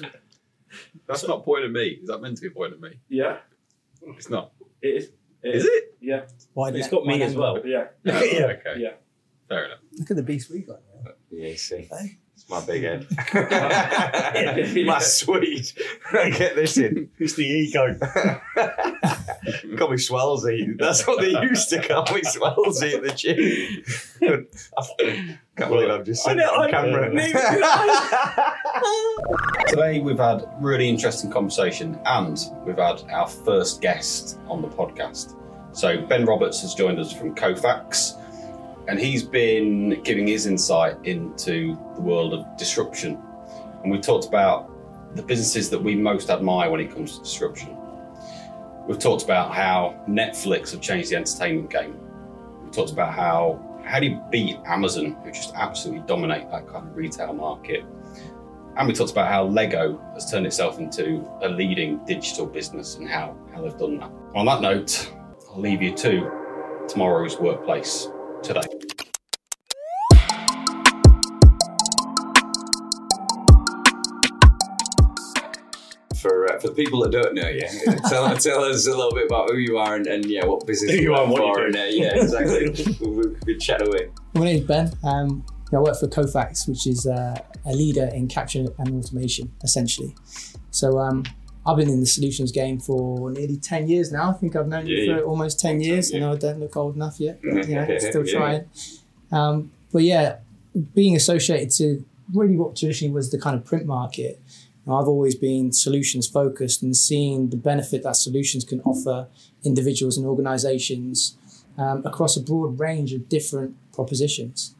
That's not pointing at me. Is that meant to be pointing at me? Yeah, It's not. it is. It Is it? Yeah, Wide It's net, got me wide as angle. well. yeah. Oh, Yeah. Okay. Yeah. Fair enough. Look at the beast we got. now. Yeah, you see. Hey. It's my big head. my sweet. Get this in. It's the ego. call me Swellsy. That's what they used to call me, Swellsy at the gym. I can't believe I've just said I that on camera. Today we've had a really interesting conversation and we've had our first guest on the podcast. So Ben Roberts has joined us from Kofax and he's been giving his insight into the world of disruption. And we talked about the businesses that we most admire when it comes to disruption. We've talked about how Netflix have changed the entertainment game. We've talked about how how do you beat Amazon, who just absolutely dominate that kind of retail market. And we talked about how Lego has turned itself into a leading digital business and how, how they've done that. On that note, I'll leave you to tomorrow's workplace today. For, for the people that don't know you, tell, tell us a little bit about who you are and, and yeah, what business Who you are and what you for. do. And, uh, yeah, exactly. we, we could chat away. My name's Ben. Um, I work for Kofax, which is uh, a leader in capture and automation, essentially. So um, I've been in the solutions game for nearly 10 years now. I think I've known Yeah, you yeah. for almost 10 years. yeah. I know I don't look old enough yet, but you know, still Yeah. trying. Um, but yeah, being associated to really what traditionally was the kind of print market, I've always been solutions focused and seeing the benefit that solutions can offer individuals and organizations um, across a broad range of different propositions.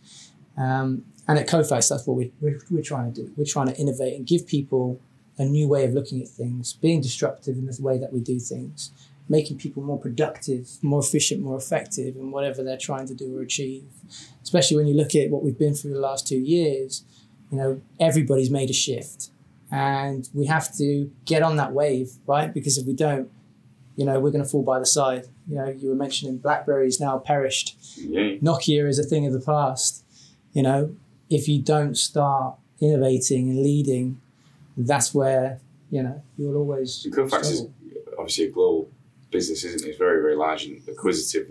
Um, and at Kofax, that's what we're, we're, we're trying to do. We're trying to innovate and give people a new way of looking at things, being disruptive in the way that we do things, making people more productive, more efficient, more effective in whatever they're trying to do or achieve. Especially when you look at what we've been through the last two years, you know, everybody's made a shift. And we have to get on that wave, right? Because if we don't, you know, we're going to fall by the side. You know, you were mentioning BlackBerry's now perished. Yeah. Nokia is a thing of the past. You know, if you don't start innovating and leading, that's where you know you'll always. And Kofax is obviously a global business, isn't it? It's very, very large and acquisitive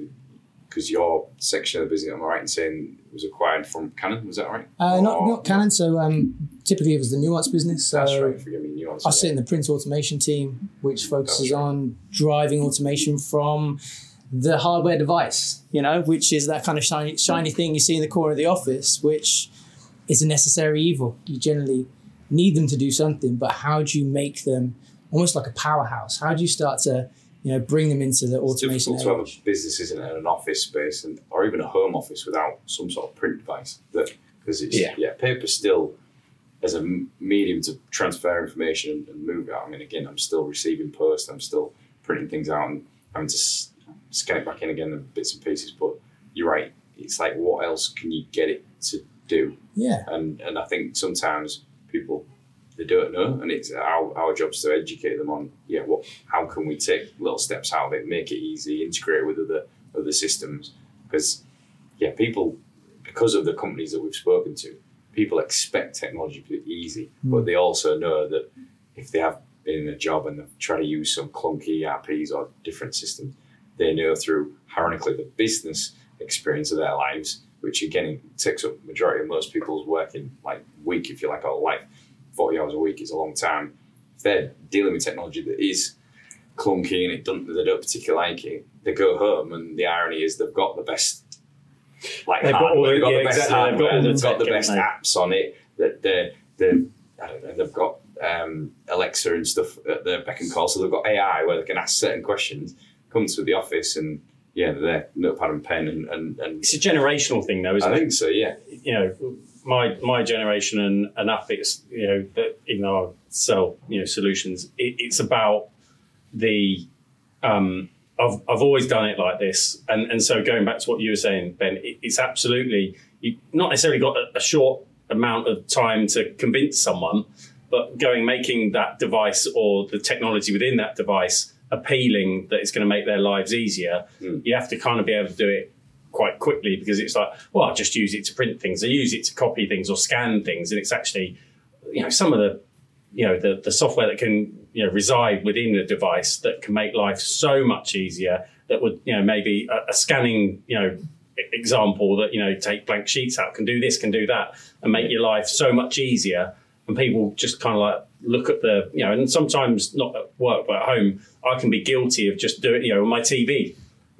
because your section of the business, am I right in saying, was acquired from Canon? Was that right? Uh, not Or- not Canon. So um, typically it was the Nuance business. So That's right. Forgive me, Nuance. I sit in the print automation team, which focuses right. on driving automation from the hardware device, you know, which is that kind of shiny, shiny thing you see in the corner of the office, which is a necessary evil. You generally need them to do something, but how do you make them almost like a powerhouse? How do you start to, you know, bring them into the automation. It's automation difficult to have a business, isn't it, an office space, and or even a home office without some sort of print device. That because it's yeah, Yeah. paper still as a medium to transfer information and, and move it out. I mean, again, I'm still receiving post, I'm still printing things out and having to s- scan it back in again in bits and pieces. But you're right. It's like, what else can you get it to do? Yeah, and and I think sometimes people they don't know, and it's our our job's to educate them on yeah what how can we take little steps out of it, make it easy, integrate with other other systems because yeah people because of the companies that we've spoken to, people expect technology to be easy, hmm. but they also know that if they have been in a job and they're trying to use some clunky ERPs or different systems, they know through ironically the business experience of their lives, which again takes up majority of most people's working like week, if you like, or life. Forty hours a week is a long time. If they're dealing with technology that is clunky and it don't, they don't particularly like it, they go home and the irony is they've got the best like They've got all the- they've got yeah, the best exactly, they've got hardware, all the they've got the best apps on it. That they're, they're I don't know, they've got um, Alexa and stuff at their beck and call, so they've got AI where they can ask certain questions, come to the office and yeah, they're notepad and pen and, and, and It's a generational thing, though, isn't I it? I think so, yeah. you know, my my generation and, and up, it's you know that even though I sell you know solutions, it, it's about the um, I've I've always done it like this, and and so going back to what you were saying, Ben, it, it's absolutely you not necessarily got a, a short amount of time to convince someone, but going making that device or the technology within that device appealing that it's going to make their lives easier. You have to kind of be able to do it quite quickly because it's like, well, I just use it to print things, I use it to copy things or scan things, and it's actually, you know, some of the you know the, the software that can you know reside within the device that can make life so much easier that would you know maybe a, a scanning you know example that you know take blank sheets out can do this can do that and make your life so much easier. And people just kind of like look at the you know and sometimes not at work but at home i can be guilty of just doing you know on my tv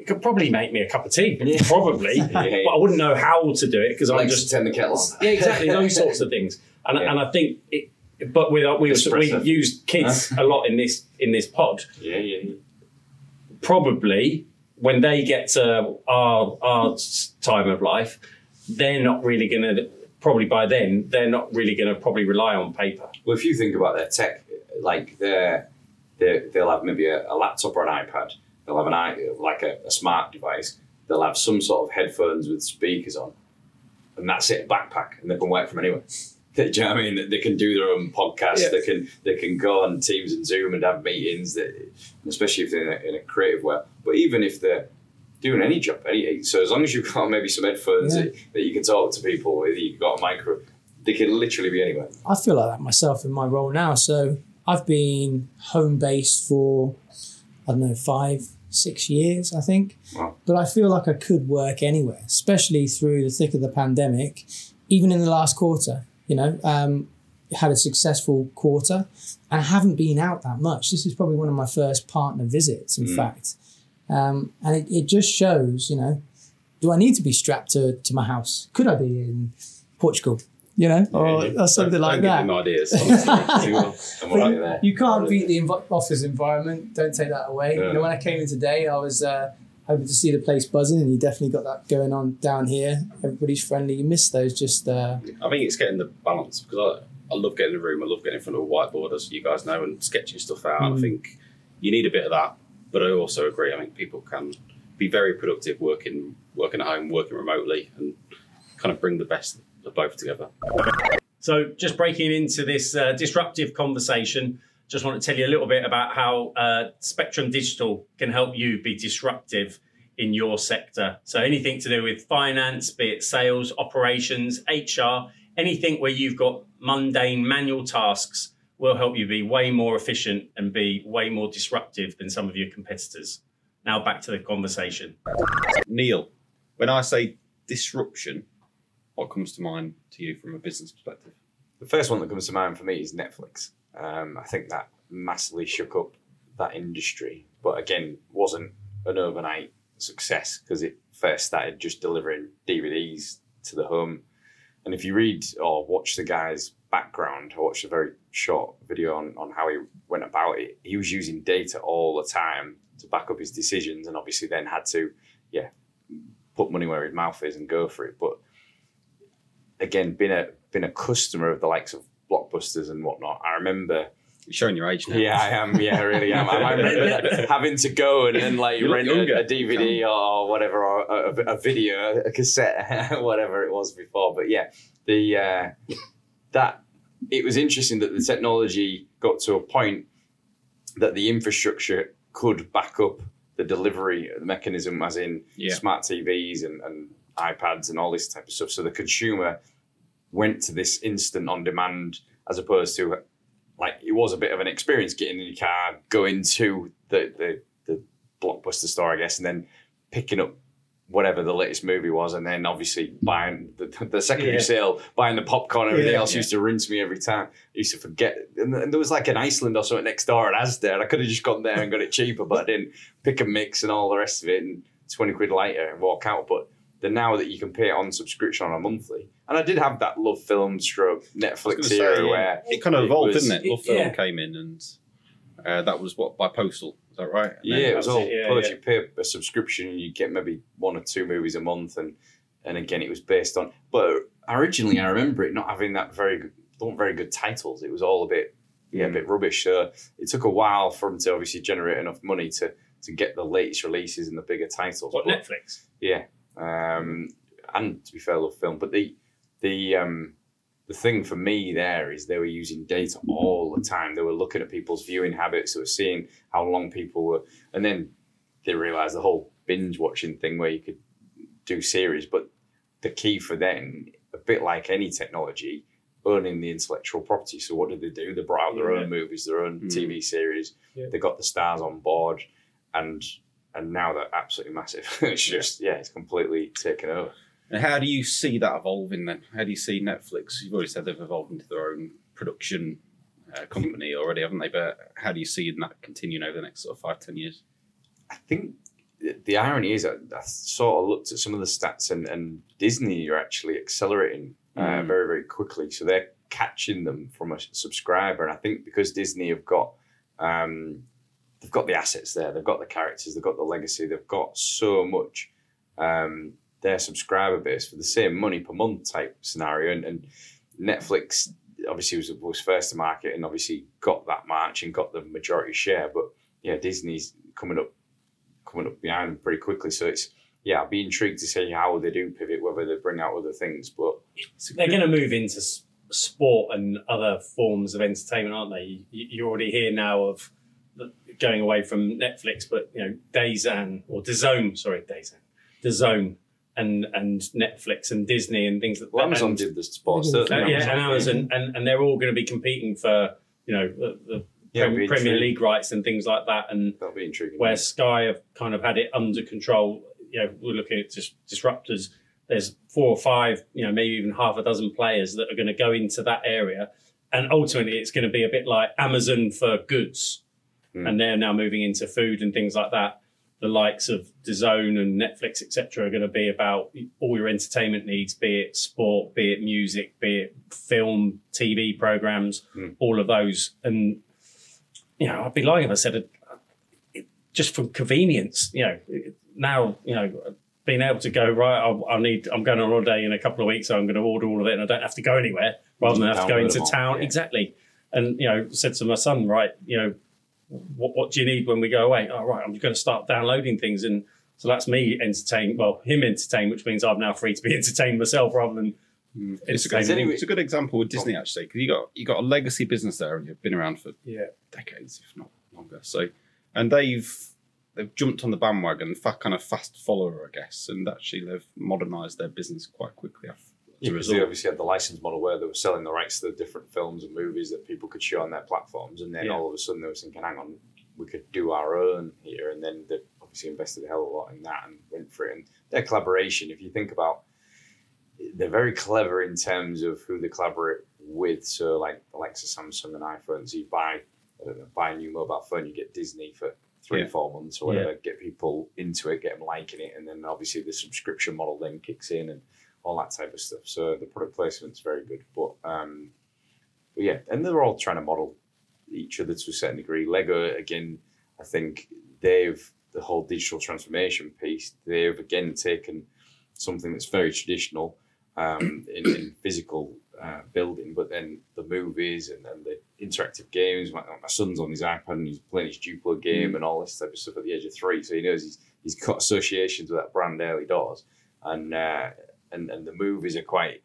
it could probably make me a cup of tea probably yeah. but i wouldn't know how to do it because i'm just turn the kettle on. yeah, exactly. Those sorts of things, and Yeah. and I think it. But with we we used kids a lot in this in this pod. Yeah, yeah, yeah. Probably when they get to our our time of life, they're not really going to. Probably by then, they're not really going to probably rely on paper. Well, if you think about their tech, like they're, they're, they'll have maybe a, a laptop or an iPad. They'll have an i like a, a smart device. They'll have some sort of headphones with speakers on, and that's it. A backpack, and they can work from anywhere. Do you know what I mean? They can do their own podcast. Yeah. They can they can go on Teams and Zoom and have meetings. That, especially if they're in a, in a creative way. But even if they're doing any job, any so as long as you've got maybe some headphones Yeah. that, that you can talk to people with, you've got a micro, they can literally be anywhere. I feel like that myself in my role now. So I've been home based for I don't know five, six years, I think. Wow. But I feel like I could work anywhere, especially through the thick of the pandemic. Even in the last quarter, you know, um, had a successful quarter, and I haven't been out that much. This is probably one of my first partner visits, in Mm. fact, um, and it, it just shows, you know, do I need to be strapped to, to my house? Could I be in Portugal? You know, or, or something like that. ideas. You will. And But you, can't beat the env- office environment. Don't take that away. Yeah. You know, when I came in today, I was uh, hoping to see the place buzzing, and you definitely got that going on down here. Everybody's friendly. You miss those. Just uh, I think it's getting the balance because I, I love getting in the room. I love getting in front of a whiteboard, as you guys know, and sketching stuff out. I Mm. think you need a bit of that, but I also agree. I think people can be very productive working working at home, working remotely, and kind of bring the best both together. So, just breaking into this uh, disruptive conversation, just want to tell you a little bit about how uh, Spectrum Digital can help you be disruptive in your sector. So, anything to do with finance, be it sales, operations, HR, anything where you've got mundane manual tasks will help you be way more efficient and be way more disruptive than some of your competitors. Now, back to the conversation. Neil, when I say disruption, what comes to mind to you from a business perspective? The first one that comes to mind for me is Netflix. Um, I think that massively shook up that industry, but again, wasn't an overnight success because it first started just delivering DVDs to the home. And if you read or watch the guy's background, I watched a very short video on, on how he went about it. He was using data all the time to back up his decisions, and obviously then had to, yeah, put money where his mouth is and go for it. But again, been a been a customer of the likes of blockbusters and whatnot, I remember. You're showing your age now. Yeah, I am. Yeah, I really am. I remember having to go and then like You rent a, a DVD or whatever, or a, a video, a cassette, whatever it was before. But yeah, the uh, that it was interesting that the technology got to a point that the infrastructure could back up the delivery mechanism, as in Yeah. smart TVs and, and iPads and all this type of stuff. So the consumer went to this instant on demand as opposed to like it was a bit of an experience getting in your car, going to the the, the blockbuster store, I guess, and then picking up whatever the latest movie was, and then obviously buying the, the secondary Yeah. sale, buying the popcorn, everything Yeah. else used to rinse me every time. I used to forget, and, and there was like an Iceland or something next door at Asda, and I could have just gone there and got it cheaper, but I didn't pick a mix and all the rest of it, and twenty quid later and walk out. But the now that you can pay it on subscription on a monthly, and I did have that love film stroke Netflix gonna say, where it kind of it evolved, was- didn't it? it- Love Film yeah. came in, and uh, that was what by postal. Is that right? And Yeah, it was all yeah, yeah. You pay a subscription, and you get maybe one or two movies a month, and and again, it was based on. But originally, I remember it not having that very good, not very good titles. It was all a bit, yeah, a Mm. bit rubbish. So it took a while for them to obviously generate enough money to to get the latest releases and the bigger titles. What, But- Netflix? yeah, um, and to be fair, love film. But the the um, the thing for me there is they were using data all the time. They were looking at people's viewing habits. They were seeing how long people were, and then they realised the whole binge watching thing where you could do series. But the key for them, a bit like any technology, owning the intellectual property. So what did they do? They brought out their Yeah. own movies, their own Mm. TV series. Yeah. They got the stars on board, and and now they're absolutely massive. it's just yeah, it's completely taken over. And how do you see that evolving then? How do you see Netflix? You've already said they've evolved into their own production uh, company already, haven't they? But how do you see that continuing over the next sort of five, ten years? I think the- irony is I, I sort of looked at some of the stats and, and Disney are actually accelerating uh, Mm. very, very quickly. So they're catching them from a subscriber. And I think because Disney have got, um, they've got the assets there, they've got the characters, they've got the legacy, they've got so much, um, their subscriber base for the same money per month type scenario. And, and Netflix obviously was, was first to market and obviously got that march and got the majority share. But yeah, Disney's coming up coming up behind them pretty quickly. So it's yeah, I'd be intrigued to see how they do pivot, whether they bring out other things. But They're going to move into sport and other forms of entertainment, aren't they? You, you're already here now of going away from Netflix, but you know, DAZN or DAZN, sorry, DAZN, DAZN and and Netflix and Disney and things like well, that. Amazon and, did the sports. Uh, certainly yeah, and Amazon, and, and they're all going to be competing for you know the, the Yeah, Prem- Premier intriguing. League rights and things like that, and That'll be intriguing. where Sky have kind of had it under control. You know, we're looking at just disruptors. There's four or five, you know, maybe even half a dozen players that are going to go into that area, and ultimately it's going to be a bit like Amazon for goods, Hmm. and they're now moving into food and things like that. The likes of DAZN and Netflix, etc., are going to be about all your entertainment needs, be it sport, be it music, be it film, TV programs, Hmm. all of those. And you know, I'd be lying if I said it, it, just from convenience. You know, it- now you know being able to go right. I, I need. I'm going on holiday in a couple of weeks, so I'm going to order all of it, and I don't have to go anywhere rather than have to go into town. yeah. Exactly. And you know, said to my son, right, you know, what what do you need when we go away? Oh, right, I'm going to start downloading things, and so that's me entertained. Well, him entertained, which means I'm now free to be entertained myself rather than mm. It's a, good, entertaining. it's a good example with Disney actually, because you got you got a legacy business there, and you've been around for Yeah. decades, if not longer. So, and they've they've jumped on the bandwagon, kind of fast follower, I guess, and actually they've modernised their business quite quickly. Yeah, because they obviously had the license model where they were selling the rights to the different films and movies that people could show on their platforms, and then Yeah. all of a sudden they were thinking, "Hang on, we could do our own here," and then they obviously invested a hell of a lot in that and went for it. And their collaboration, if you think about, they're very clever in terms of who they collaborate with. So, like Alexa, Samsung, and iPhones, you buy I don't know, buy a new mobile phone, you get Disney for three Yeah. or four months or whatever, get people into it, get them liking it, and then obviously the subscription model then kicks in and all that type of stuff. So the product placement's very good. But, um, but yeah, and they're all trying to model each other to a certain degree. Lego, again, I think they've, the whole digital transformation piece, they've again taken something that's very traditional um, in, in physical uh, building, but then the movies and then the interactive games. My, my son's on his iPad and he's playing his Duplo game and all this type of stuff at the age of three, so he knows he's, he's got associations with that brand early doors, and uh, and and the movies are quite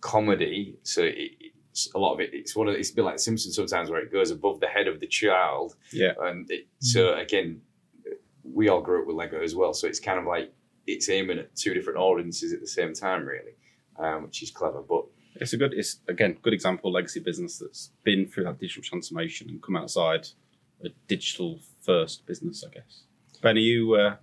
comedy, so it, it's a lot of it. It's one of it's a bit like The Simpsons sometimes, where it goes above the head of the child, Yeah. and it, so again, we all grew up with Lego as well, so it's kind of like it's aiming at two different audiences at the same time, really, um, which is clever. But it's a good, it's again good example of legacy business that's been through that digital transformation and come outside a digital first business, I guess. Ben, are you uh,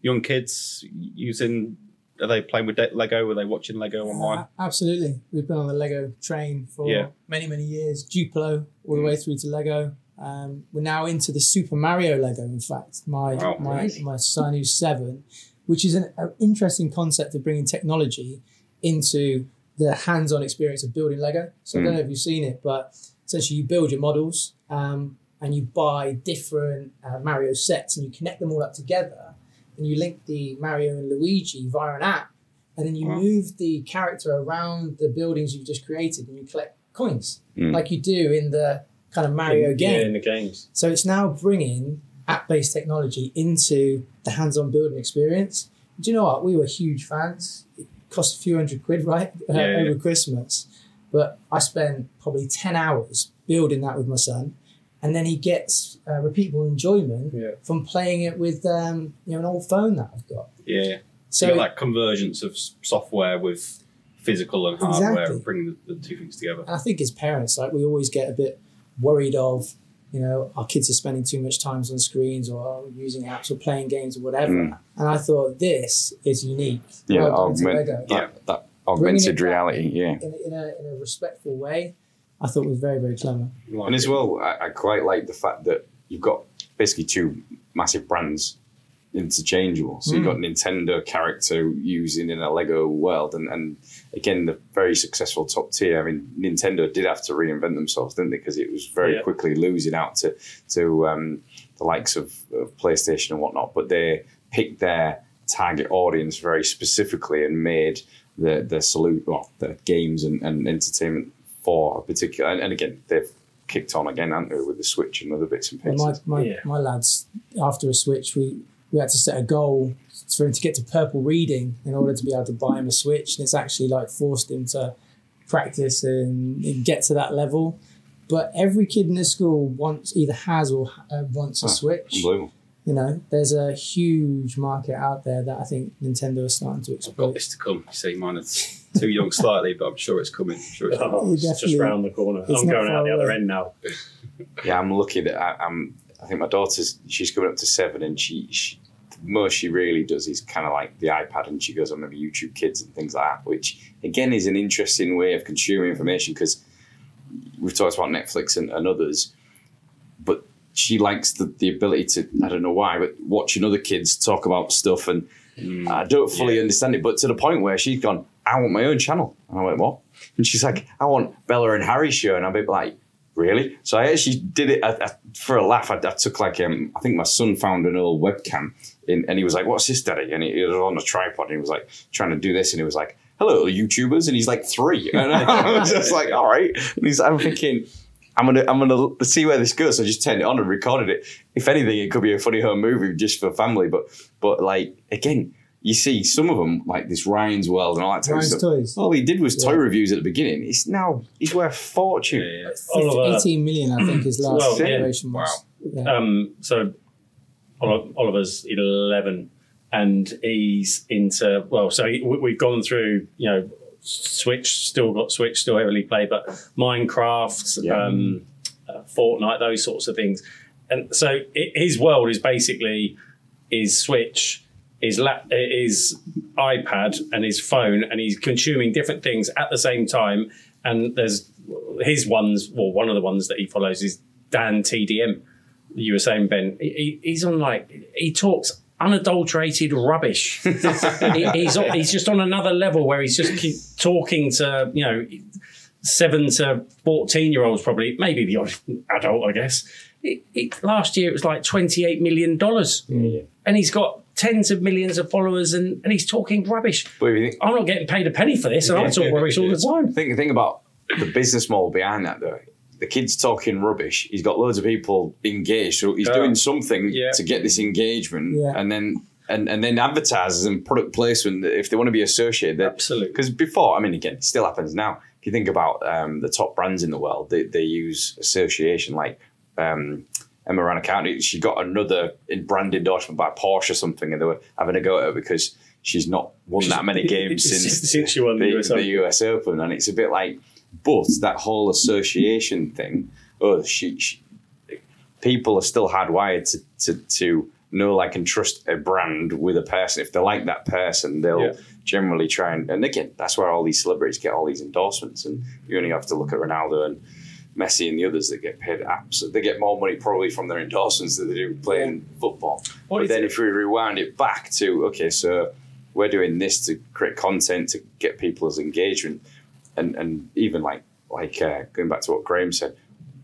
young kids using? Are they playing with de- Lego? Are they watching Lego online? Uh, absolutely. We've been on the Lego train for Yeah. many, many years. Duplo, all the way through to Lego. Um, we're now into the Super Mario Lego, in fact. My, Wow, my, amazing. my son, who's seven, which is an, an interesting concept of bringing technology into the hands on experience of building Lego. So I don't know if you've seen it, but essentially you build your models um, and you buy different uh, Mario sets and you connect them all up together and you link the Mario and Luigi via an app and then you Wow. move the character around the buildings you've just created and you collect coins Mm. like you do in the kind of Mario in, game. Yeah, in the games. So it's now bringing app-based technology into the hands-on building experience. Do you know what? We were huge fans. It cost a few hundred quid, right, uh, Yeah, yeah. over Christmas. But I spent probably ten hours building that with my son, and then he gets uh, repeatable enjoyment Yeah. from playing it with um, you know an old phone that I've got. Yeah. So you got that convergence of software with physical and hardware, Exactly. and bringing the, the two things together. And I think as parents, like we always get a bit worried of, you know, our kids are spending too much time on screens or using apps or playing games or whatever. Mm. And I thought this is unique. Yeah, Well done to augment, Lego. that, that augmented reality. Yeah. In, in, a, in a respectful way, I thought it was very, very clever. And as well, I, I quite like the fact that you've got basically two massive brands interchangeable. So you've got Nintendo character using in a Lego world, and, and again, the very successful top tier. I mean, Nintendo did have to reinvent themselves, didn't they? Because it was very Yeah. quickly losing out to to um, the likes of, of PlayStation and whatnot. But they picked their target audience very specifically and made the the salute well, the games and, and entertainment for a particular. And, and again, they've kicked on again, haven't they, with the Switch and other bits and And pieces. my, my, Yeah. my lads, after a switch, we, we had to set a goal for him to get to purple reading in order to be able to buy him a switch. And it's actually like forced him to practice and, and get to that level. But every kid in the school wants either has or uh, wants a Ah, switch. Unbelievable. You know, there's a huge market out there that I think Nintendo is starting to I've got exploit. this to come. You see, mine is too young slightly, but I'm sure it's coming. I'm sure it's oh, coming. Oh, it's just definitely- round the corner. it's I'm going out the other end now. Yeah, I'm lucky that I, I'm. I think my daughter's she's coming up to seven, and she, she most she really does is kind of like the iPad, and she goes on maybe YouTube Kids and things like that, which again is an interesting way of consuming information because we've talked about Netflix and, and others, but she likes the, the ability to I don't know why, but watching other kids talk about stuff, and mm. I don't fully Yeah. understand it, but to the point where she's gone, I want my own channel, and I went what? And she's like, I want Bella and Harry show, and I'll be like. Really? So I actually did it I, I, for a laugh. I, I took like um, I think my son found an old webcam, in, and he was like, "What's this, Daddy?" And he, he was on a tripod, and he was like trying to do this, and he was like, "Hello, YouTubers," and he's like three, and I was just like, "All right." And he's, I'm thinking, I'm gonna, I'm gonna see where this goes. So I just turned it on and recorded it. If anything, it could be a funny home movie just for family, but, but like again, you see some of them like this Ryan's World and all that type Ryan's of stuff. Toys. All he did was toy Yeah. reviews at the beginning. He's now he's worth fortune. Yeah, yeah. Oliver- 18 million, I think, his last Well, yeah. generation was. Yeah. Um, so Oliver's 11 and he's into, well, so he, we- we've gone through, you know, Switch, still got Switch, still heavily played, but Minecraft, Yeah. um, uh, Fortnite, those sorts of things. And so i his world is basically his Switch, his lap, eh, his iPad, and his phone, and he's consuming different things at the same time. And there's his ones, well, one of the ones that he follows is DanTDM. You were saying, Ben, he, he's on like he talks unadulterated rubbish. he, he's he's just on another level where he's just keep talking to you know seven to fourteen year olds, probably maybe the odd adult, I guess. It, it, last year it was like twenty eight million dollars, and he's got tens of millions of followers, and, and he's talking rubbish. But if you think, I'm not getting paid a penny for this, and I talk rubbish all the time. think think about the business model behind that though. The kid's talking rubbish. He's got loads of people engaged, so he's Yeah. doing something Yeah. to get this engagement, Yeah. and then and and then advertisers and product placement if they want to be associated. Absolutely. Because before, I mean, again, it still happens now. If you think about um, the top brands in the world, they, they use association like um, Emma Raducanu, She got another in brand endorsement by Porsche or something, and they were having a go at her because she's not won that many games since Since she won the US Open. US Open, and it's a bit like, but that whole association thing. Oh, she, she people are still hardwired to, to to know, like, and trust a brand with a person. If they like that person, they'll Yeah. generally try and. And again, that's where all these celebrities get all these endorsements, and you only have to look at Ronaldo and. Messi and the others that get paid apps, they get more money probably from their endorsements than they do playing football. What but then it? if we rewind it back to okay, so we're doing this to create content to get people's engagement, and and even like like uh, going back to what Graham said,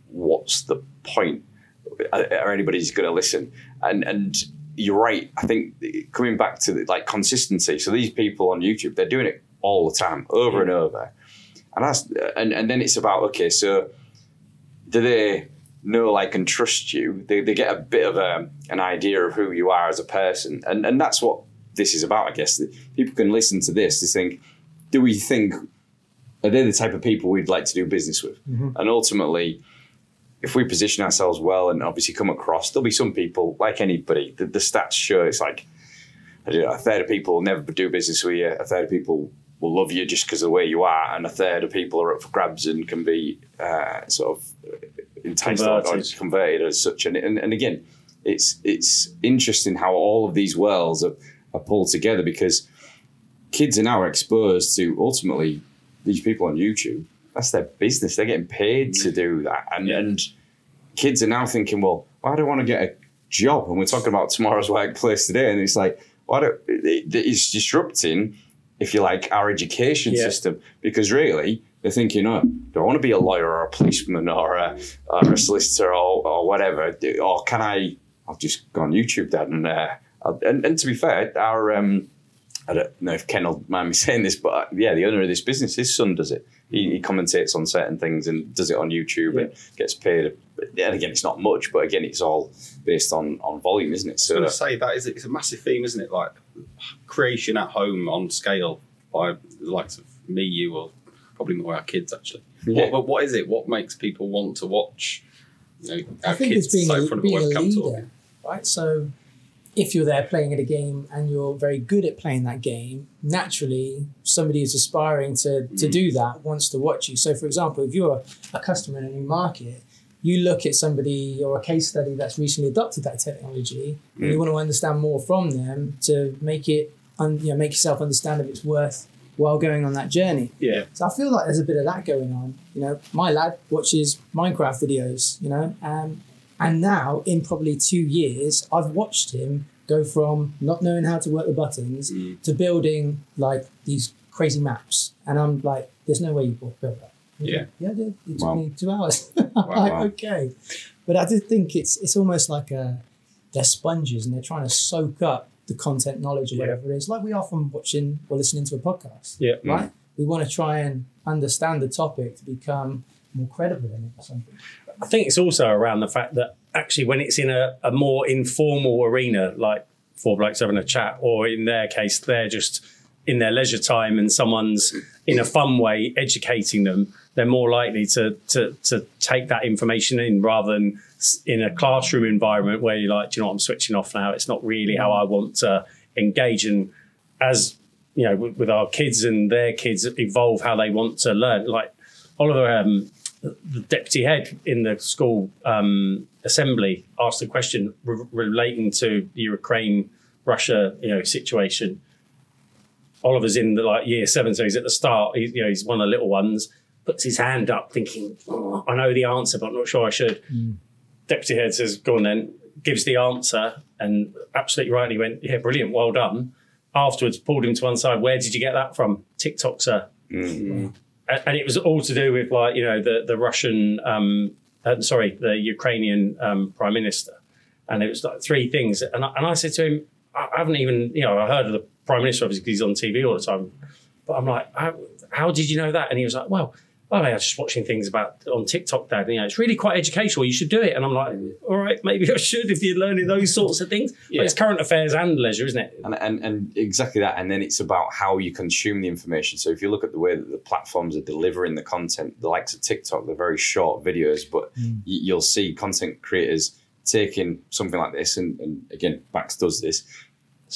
what's the point? Are, are anybody's going to listen? And and you're right. I think coming back to the, like consistency. So these people on YouTube, they're doing it all the time, over and over, and that's and and then it's about okay, so do they know, like, and trust you? They, they get a bit of a, an idea of who you are as a person, and and that's what this is about, I guess. People can listen to this to think, do we think are they the type of people we'd like to do business with? Mm-hmm. And ultimately, if we position ourselves well and obviously come across, there'll be some people like anybody. The, the stats show it's like I don't know, a third of people never do business with you, a third of people will love you just because of the way you are, and a third of people are up for grabs and can be uh, sort of enticed or- or Converted. converted as such. And, and and again, it's it's interesting how all of these worlds are, are pulled together because kids are now exposed to ultimately these people on YouTube. That's their business. They're getting paid to do that, and Yeah. and kids are now thinking, well, why do I want to get a job? And we're talking about tomorrow's workplace today, and it's like, why do it, it's disrupting, if you like, our education Yeah. system because really they're thinking, oh, do I want to be a lawyer or a policeman or a, or a solicitor or, or whatever, or can I? I'll just go on YouTube, Dad, and uh, and, and to be fair, our um, I don't know if Ken will mind me saying this, but uh, yeah, the owner of this business, his son does it. He, he commentates on certain things and does it on YouTube and gets paid. And again, it's not much, but again, it's all based on on volume, isn't it? I was So going to say that is it's a massive theme, isn't it? Like creation at home on scale by the likes of me, you, or probably more our kids actually. Yeah. What, but what is it? What makes people want to watch? You know, our I think kids it's being, so a, front of being a leader, right? So if you're there playing at a game and you're very good at playing that game, naturally somebody who's aspiring to, to Mm. do that wants to watch you. So for example, if you're a, customer in a new market, you look at somebody or a case study that's recently adopted that technology and you Mm. want to understand more from them to make it un, you know, make yourself understand if it's worth while going on that journey. Yeah. So I feel like there's a bit of that going on. You know, my lad watches Minecraft videos, you know, um, and now in probably two years, I've watched him go from not knowing how to work the buttons Mm. to building like these crazy maps. And I'm like, there's no way you built that. Yeah. Yeah, did. It took Wow. me two hours. Wow. okay. But I do think it's it's almost like a they're sponges and they're trying to soak up the content knowledge or Yeah. whatever it is, like we are from watching or listening to a podcast Yeah. right? We want to try and understand the topic to become more credible in it or something. I think it's also around the fact that actually when it's in a, a more informal arena, like four blokes having a chat, or in their case, they're just in their leisure time and someone's in a fun way educating them, they're more likely to to to take that information in rather than in a classroom environment where you're like, you know what, I'm switching off now. It's not really how I want to engage. And as you know, with, with our kids and their kids evolve how they want to learn, like Oliver um, the deputy head in the school um, assembly asked a question re- relating to the Ukraine Russia you know situation. Oliver's in the like year seven, so he's at the start. He's you know he's one of the little ones. Puts his hand up, thinking, oh, "I know the answer, but I'm not sure I should." Deputy head says, "Go on then." Gives the answer, and absolutely right. He went, "Yeah, brilliant, well done." Afterwards, pulled him to one side. Where did you get that from? TikTok, sir mm, and it was all to do with like you know the the Russian um, uh, sorry the Ukrainian um, prime minister, and it was like three things. And I, and I said to him, I haven't even you know I heard of the prime minister obviously 'cause he's on TV all the time, but I'm like, how, how did you know that? And he was like, well. Well, I was just watching things about on TikTok, Dad. And, you know, it's really quite educational. You should do it. And I'm like, all right, maybe I should if you're learning those sorts of things. Yeah. But it's current affairs and leisure, isn't it? and, and and exactly that. And then it's about how you consume the information. So if you look at the way that the platforms are delivering the content, the likes of TikTok, they're very short videos, but hmm. y- you'll see content creators taking something like this, and, and again, Bax does this.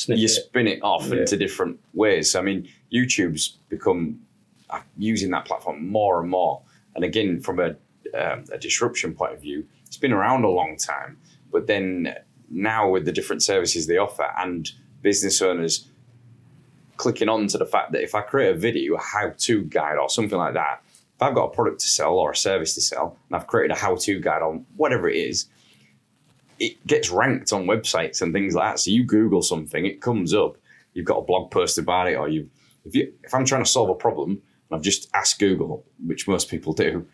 You spin it off Yeah. into different ways. I mean, YouTube's become using that platform more and more. And again, from a, um, a disruption point of view, it's been around a long time. But then now with the different services they offer and business owners clicking on to the fact that if I create a video, a how-to guide or something like that, if I've got a product to sell or a service to sell, and I've created a how-to guide on whatever it is, it gets ranked on websites and things like that. So you Google something, it comes up. You've got a blog post about it, or you if you if I'm trying to solve a problem I've just asked Google, which most people do,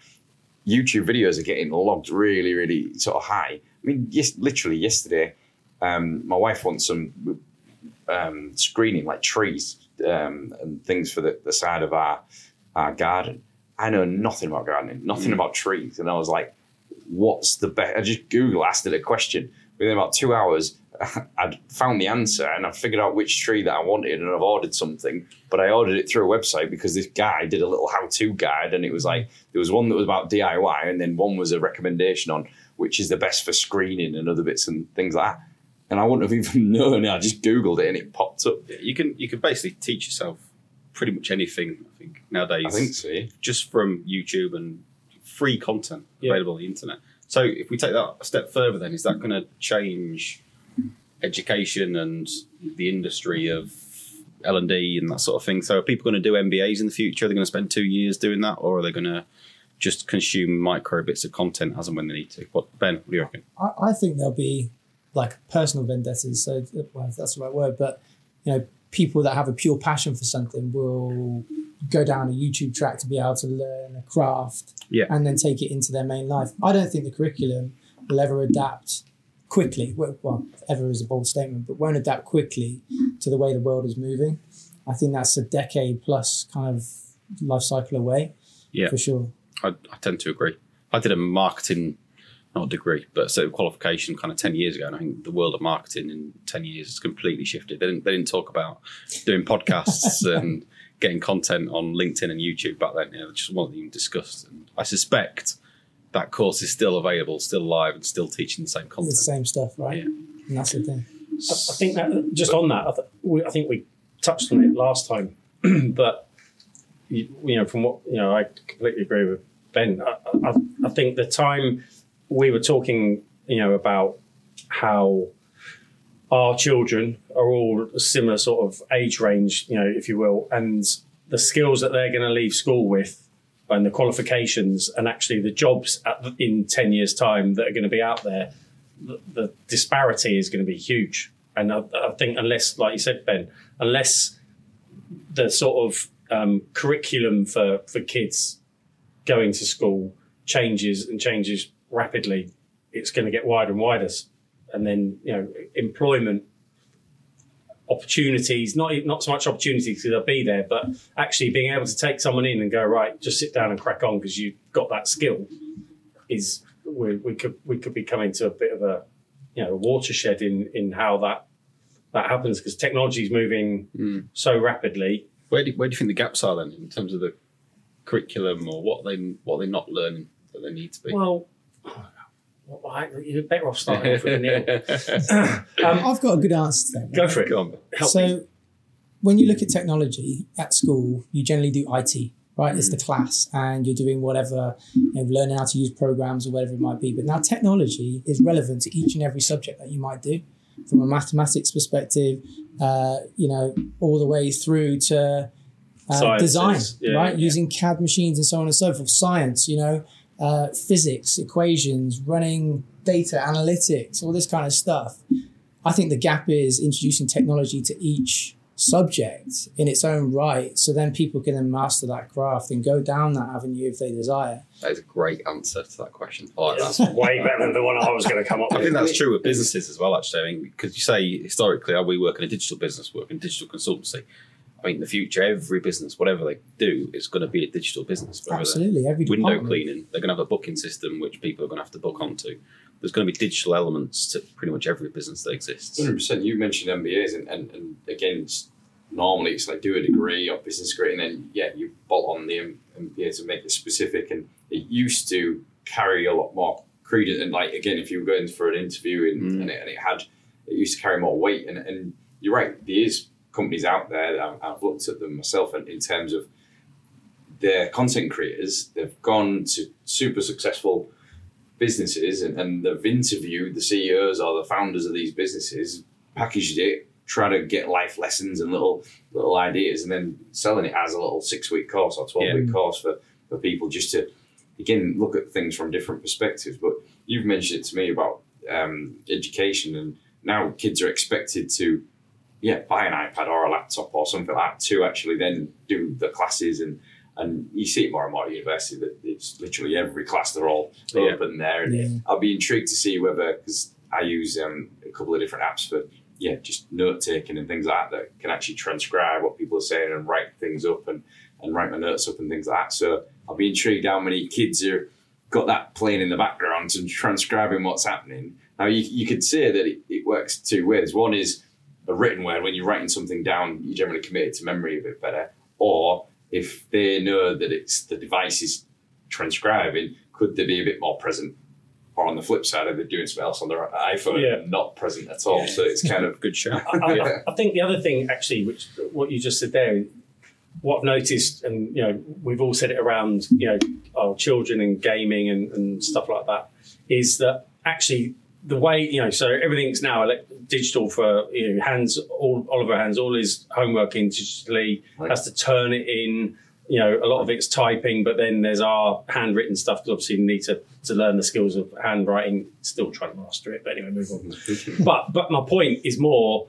YouTube videos are getting logged really, really sort of high. I mean, yes, literally yesterday, um, my wife wants some um, screening like trees um, and things for the, the side of our our garden. I know nothing about gardening, nothing about trees, and I was like, "What's the best?" I just Google asked it a question. Within about two hours, I'd found the answer and I figured out which tree that I wanted, and I've ordered something. But I ordered it through a website because this guy did a little how-to guide, and it was like there was one that was about DIY, and then one was a recommendation on which is the best for screening and other bits and things like that. And I wouldn't have even known. I just Googled it and it popped up. Yeah, you can you can basically teach yourself pretty much anything. I think nowadays, I think so. Yeah. just from YouTube and free content Yeah. available on the internet. So if we take that a step further, then is that going to change education and the industry of L and D and that sort of thing? So are people going to do MBAs in the future? Are they going to spend two years doing that, or are they going to just consume micro bits of content as and when they need to? What Ben? What do you reckon? I, I think there'll be like personal vendettas. So, well, that's the right word, but you know, people that have a pure passion for something will go down a YouTube track to be able to learn a craft Yeah. and then take it into their main life. I don't think the curriculum will ever adapt quickly. Well, well, ever is a bold statement, but won't adapt quickly to the way the world is moving. I think that's a decade plus kind of life cycle away. Yeah. For sure. I, I tend to agree. I did a marketing, not degree, but of qualification kind of 10 years ago. And I think the world of marketing in 10 years has completely shifted. They didn't, they didn't talk about doing podcasts and getting content on LinkedIn and YouTube back then. You know, it just wasn't even discussed. And I suspect that course is still available, still live, and still teaching the same content. It's the same stuff, right? Yeah. And that's the thing. I I think that just on that, I, th- we, I think we touched on it last time, but you, you know, from what you know, I completely agree with Ben. I, I, I think the time we were talking, you know, about how our children are all a similar sort of age range, you know, if you will, and the skills that they're going to leave school with. And the qualifications, and actually the jobs the- in ten years' time that are going to be out there, the, the disparity is going to be huge. And I, I think unless, like you said, Ben, unless the sort of um, curriculum for, for kids going to school changes and changes rapidly, it's going to get wider and wider. And then, you know, employment opportunities, not, not so much opportunities because they'll be there, but actually being able to take someone in and go, right, just sit down and crack on because you've got that skill is we, we could we could be coming to a bit of a you know a watershed in in how that that happens because technology is moving Mm. so rapidly. Where do, where do you think the gaps are then in terms of the curriculum or what they what they're not learning that they need to be? Well, well, I- you're better off starting off with a nil. um, I've got a good answer to that. go for it. Go on. Help so me. when you look at technology at school, you generally do IT, right? It's the class, and you're doing whatever, you know, learning how to use programs or whatever it might be. But now technology is relevant to each and every subject that you might do, from a mathematics perspective, uh, you know, all the way through to uh, design, yeah, right? yeah. Using CAD machines and so on and so forth. Science, you know, uh, physics, equations, running data analytics, all this kind of stuff. I think the gap is introducing technology to each subject in its own right, so then people can then master that craft and go down that avenue if they desire. That is a great answer to that question. I like that. That's way better than the one I was going to come up with. I think that's true with businesses as well, actually. I mean, because you say historically, oh, we work in a digital business, work in digital consultancy. I mean, in the future, every business, whatever they do, is going to be a digital business. Absolutely, every Window department. cleaning, they're going to have a booking system which people are going to have to book onto. There's going to be digital elements to pretty much every business that exists. Hundred percent. You mentioned MBAs, and, and, and again, normally it's like do a degree or business degree, and then yeah, you bolt on the M- MBA to make it specific. And it used to carry a lot more credence. And like again, if you were going for an interview and, Mm. and, it, and it had, it used to carry more weight. And, and you're right, there is companies out there. I've, I've looked at them myself, and in terms of their content creators, they've gone to super successful businesses and, and they've interviewed the CEOs or the founders of these businesses, packaged it, try to get life lessons and little little ideas, and then selling it as a little six week course or twelve week course for, for people just to again look at things from different perspectives. But you've mentioned it to me about um, education, and now kids are expected to yeah buy an iPad or a laptop or something like that to actually then do the classes and. And you see it more and more at university that it's literally every class they're all Yeah. open there. And Yeah. I'll be intrigued to see whether because I use um, a couple of different apps for yeah just note taking and things like that that can actually transcribe what people are saying and write things up and and write my notes up and things like that. So I'll be intrigued how many kids are got that playing in the background and transcribing what's happening. Now you you could say that it, it works two ways. One is a written word when you're writing something down, you generally commit it to memory a bit better. Or if they know that it's the device is transcribing, could they be a bit more present? Or on the flip side, are they doing something else on their iPhone Yeah. not present at all? So it's kind of Good show. I, I, I think the other thing, actually, which what you just said there, what I've noticed, and you know, we've all said it around, you know, our children and gaming and, and stuff like that, is that actually the way you know, so everything's now digital for you know, hands. All Oliver hands all his homework in digitally. Right. Has to turn it in. You know, a lot of it's typing, but then there's our handwritten stuff. Because obviously, you need to to learn the skills of handwriting. Still trying to master it, but anyway, move on mm-hmm. but but my point is more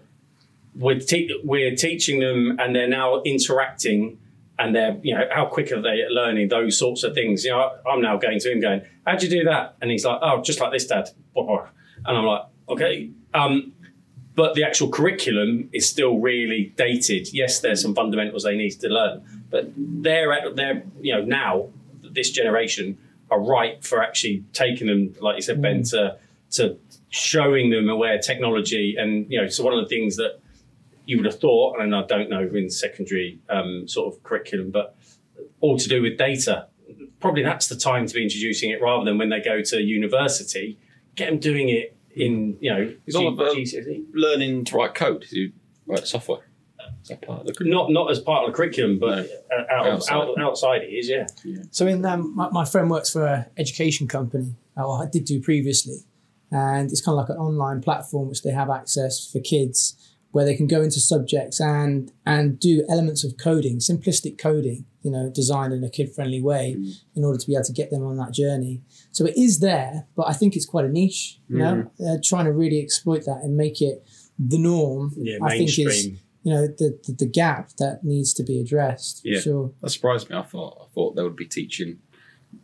we're te- we're teaching them and they're now interacting and they're you know how quick are they at learning those sorts of things you know i'm now going to him going how'd you do that and he's like oh just like this dad and i'm like okay um, but the actual curriculum is still really dated. Yes there's some fundamentals they need to learn but they're at they're you know now this generation are right for actually taking them like you said ben to to showing them where technology. And you know so one of the things that you would have thought and i don't know in secondary um, sort of curriculum but all to do with data. Probably that's the time to be introducing it rather than when they go to university get them doing it in you know It's all about- GCSE. Learning to write code, you write software. Is that part of the not not as part of the curriculum but uh, out, Outside. Out, outside it is yeah So in um, my, my friend works for an education company, or I did do previously, and it's kind of like an online platform which they have access for kids where they can go into subjects and and do elements of coding, simplistic coding, you know, designed in a kid friendly way in order to be able to get them on that journey. So it is there, but I think it's quite a niche. You know, uh, trying to really exploit that and make it the norm. yeah I think is mainstream you know the, the the gap that needs to be addressed. for Yeah. Sure. That surprised me. I thought I thought they would be teaching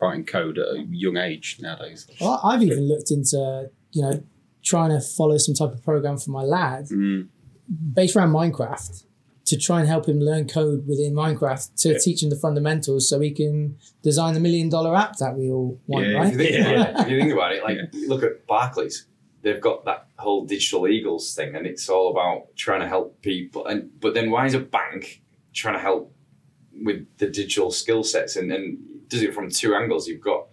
writing code at a young age nowadays. Well, I've even looked into, you know, trying to follow some type of program for my lad Mm. Based around Minecraft to try and help him learn code within Minecraft to Yeah. teach him the fundamentals so he can design the million dollar app that we all want, Yeah, right? If you, think Yeah. if you think about it, like look at Barclays. They've got that whole digital eagles thing, and it's all about trying to help people. And but then why is a bank trying to help with the digital skill sets? And, and does it from two angles. You've got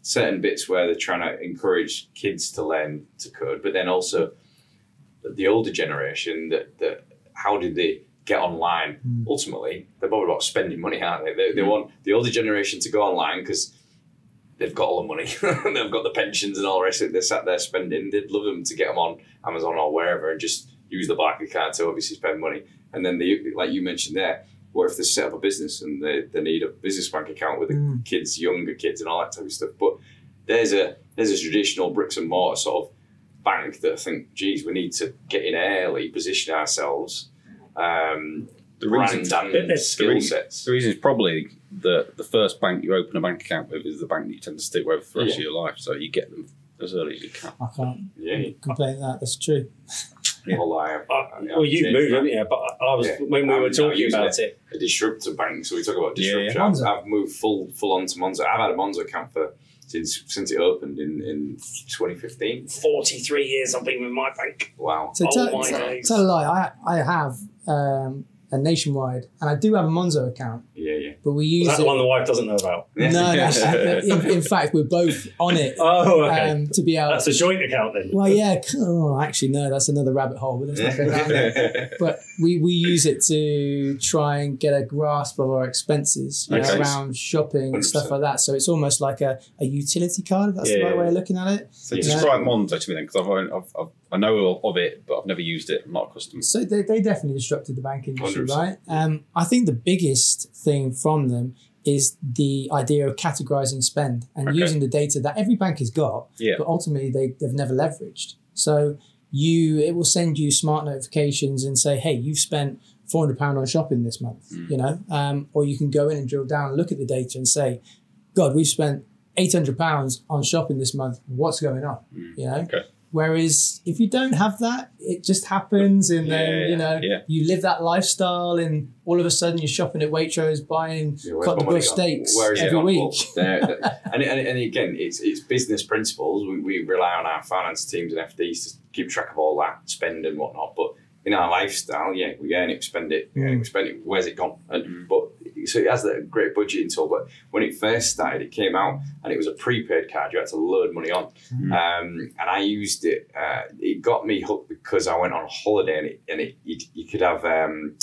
certain bits where they're trying to encourage kids to learn to code, but then also the older generation that that how did they get online? Mm. Ultimately, they're bothered about spending money, aren't they? They, they want the older generation to go online because they've got all the money, they've got the pensions and all the rest of it. They're sat there spending. They'd love them to get them on Amazon or wherever and just use the Barclays card to obviously spend money. And then they, like you mentioned there, what if they set up a business and they, they need a business bank account with the Mm. kids, younger kids, and all that type of stuff? But there's a there's a traditional bricks and mortar sort of bank that I think, geez, we need to get in early, position ourselves, um, The reason, brand the and reason- skill sets. the reason is probably the the first bank you open a bank account with is the bank that you tend to stick with for the rest of your life. So you get them as early as you can. I can't Yeah, complain with that. That's true. well, I, Uh, I- well, you've changed moved, that. haven't you? But I was Yeah. when we I'm were talking using about it. a disruptor bank. So we talk about Yeah, yeah. disruption. I've, I've moved full full on to Monzo. I've had a Monzo account for since since it opened in, in 2015. Forty-three years I've been with my bank. Wow. So Oh tell, my tell, days. tell a lie. I, I have um, a nationwide and I do have a Monzo account, Yeah, yeah. but we Is use that it. the one the wife doesn't know about? No, no. in, in fact, we're both on it Oh, okay. um, to be able. That's a joint account then. well, yeah. Oh, actually, no. That's another rabbit hole. But let's not go down there. but we, we use it to try and get a grasp of our expenses you know, around shopping and stuff like that. So it's almost like a, a utility card, if that's the right yeah. way of looking at it. So Yeah. describe Monzo to me then, because I've, I've, I've I know of it, but I've never used it. I'm not accustomed. So they, they definitely disrupted the banking industry, 100%. right? Um, I think the biggest thing from them is the idea of categorizing spend and Okay. using the data that every bank has got, Yeah. but ultimately they, they've never leveraged. So you it will send you smart notifications and say, hey, you've spent four hundred pound on shopping this month, Mm. you know, um, or you can go in and drill down and look at the data and say, God, we've spent eight hundred pounds on shopping this month. What's going on? Mm. You know. Okay. Whereas if you don't have that, it just happens, and then Yeah, you know yeah. you live that lifestyle, and all of a sudden you're shopping at Waitrose, buying Yeah, where's Cote my de money Boeuf gone? steaks Where is every gone? week. There- there- and, and, and again, it's it's business principles. We, we rely on our finance teams and FDs to keep track of all that spend and whatnot. But in our lifestyle, yeah, we earn it, spend it, we earn it, mm. we spend it. Where's it gone? And, mm. But so it has a great budgeting tool. But when it first started, it came out and it was a prepaid card. You had to load money on, Mm. um, and I used it. Uh, it got me hooked because I went on holiday and it and it you, you could have. Um,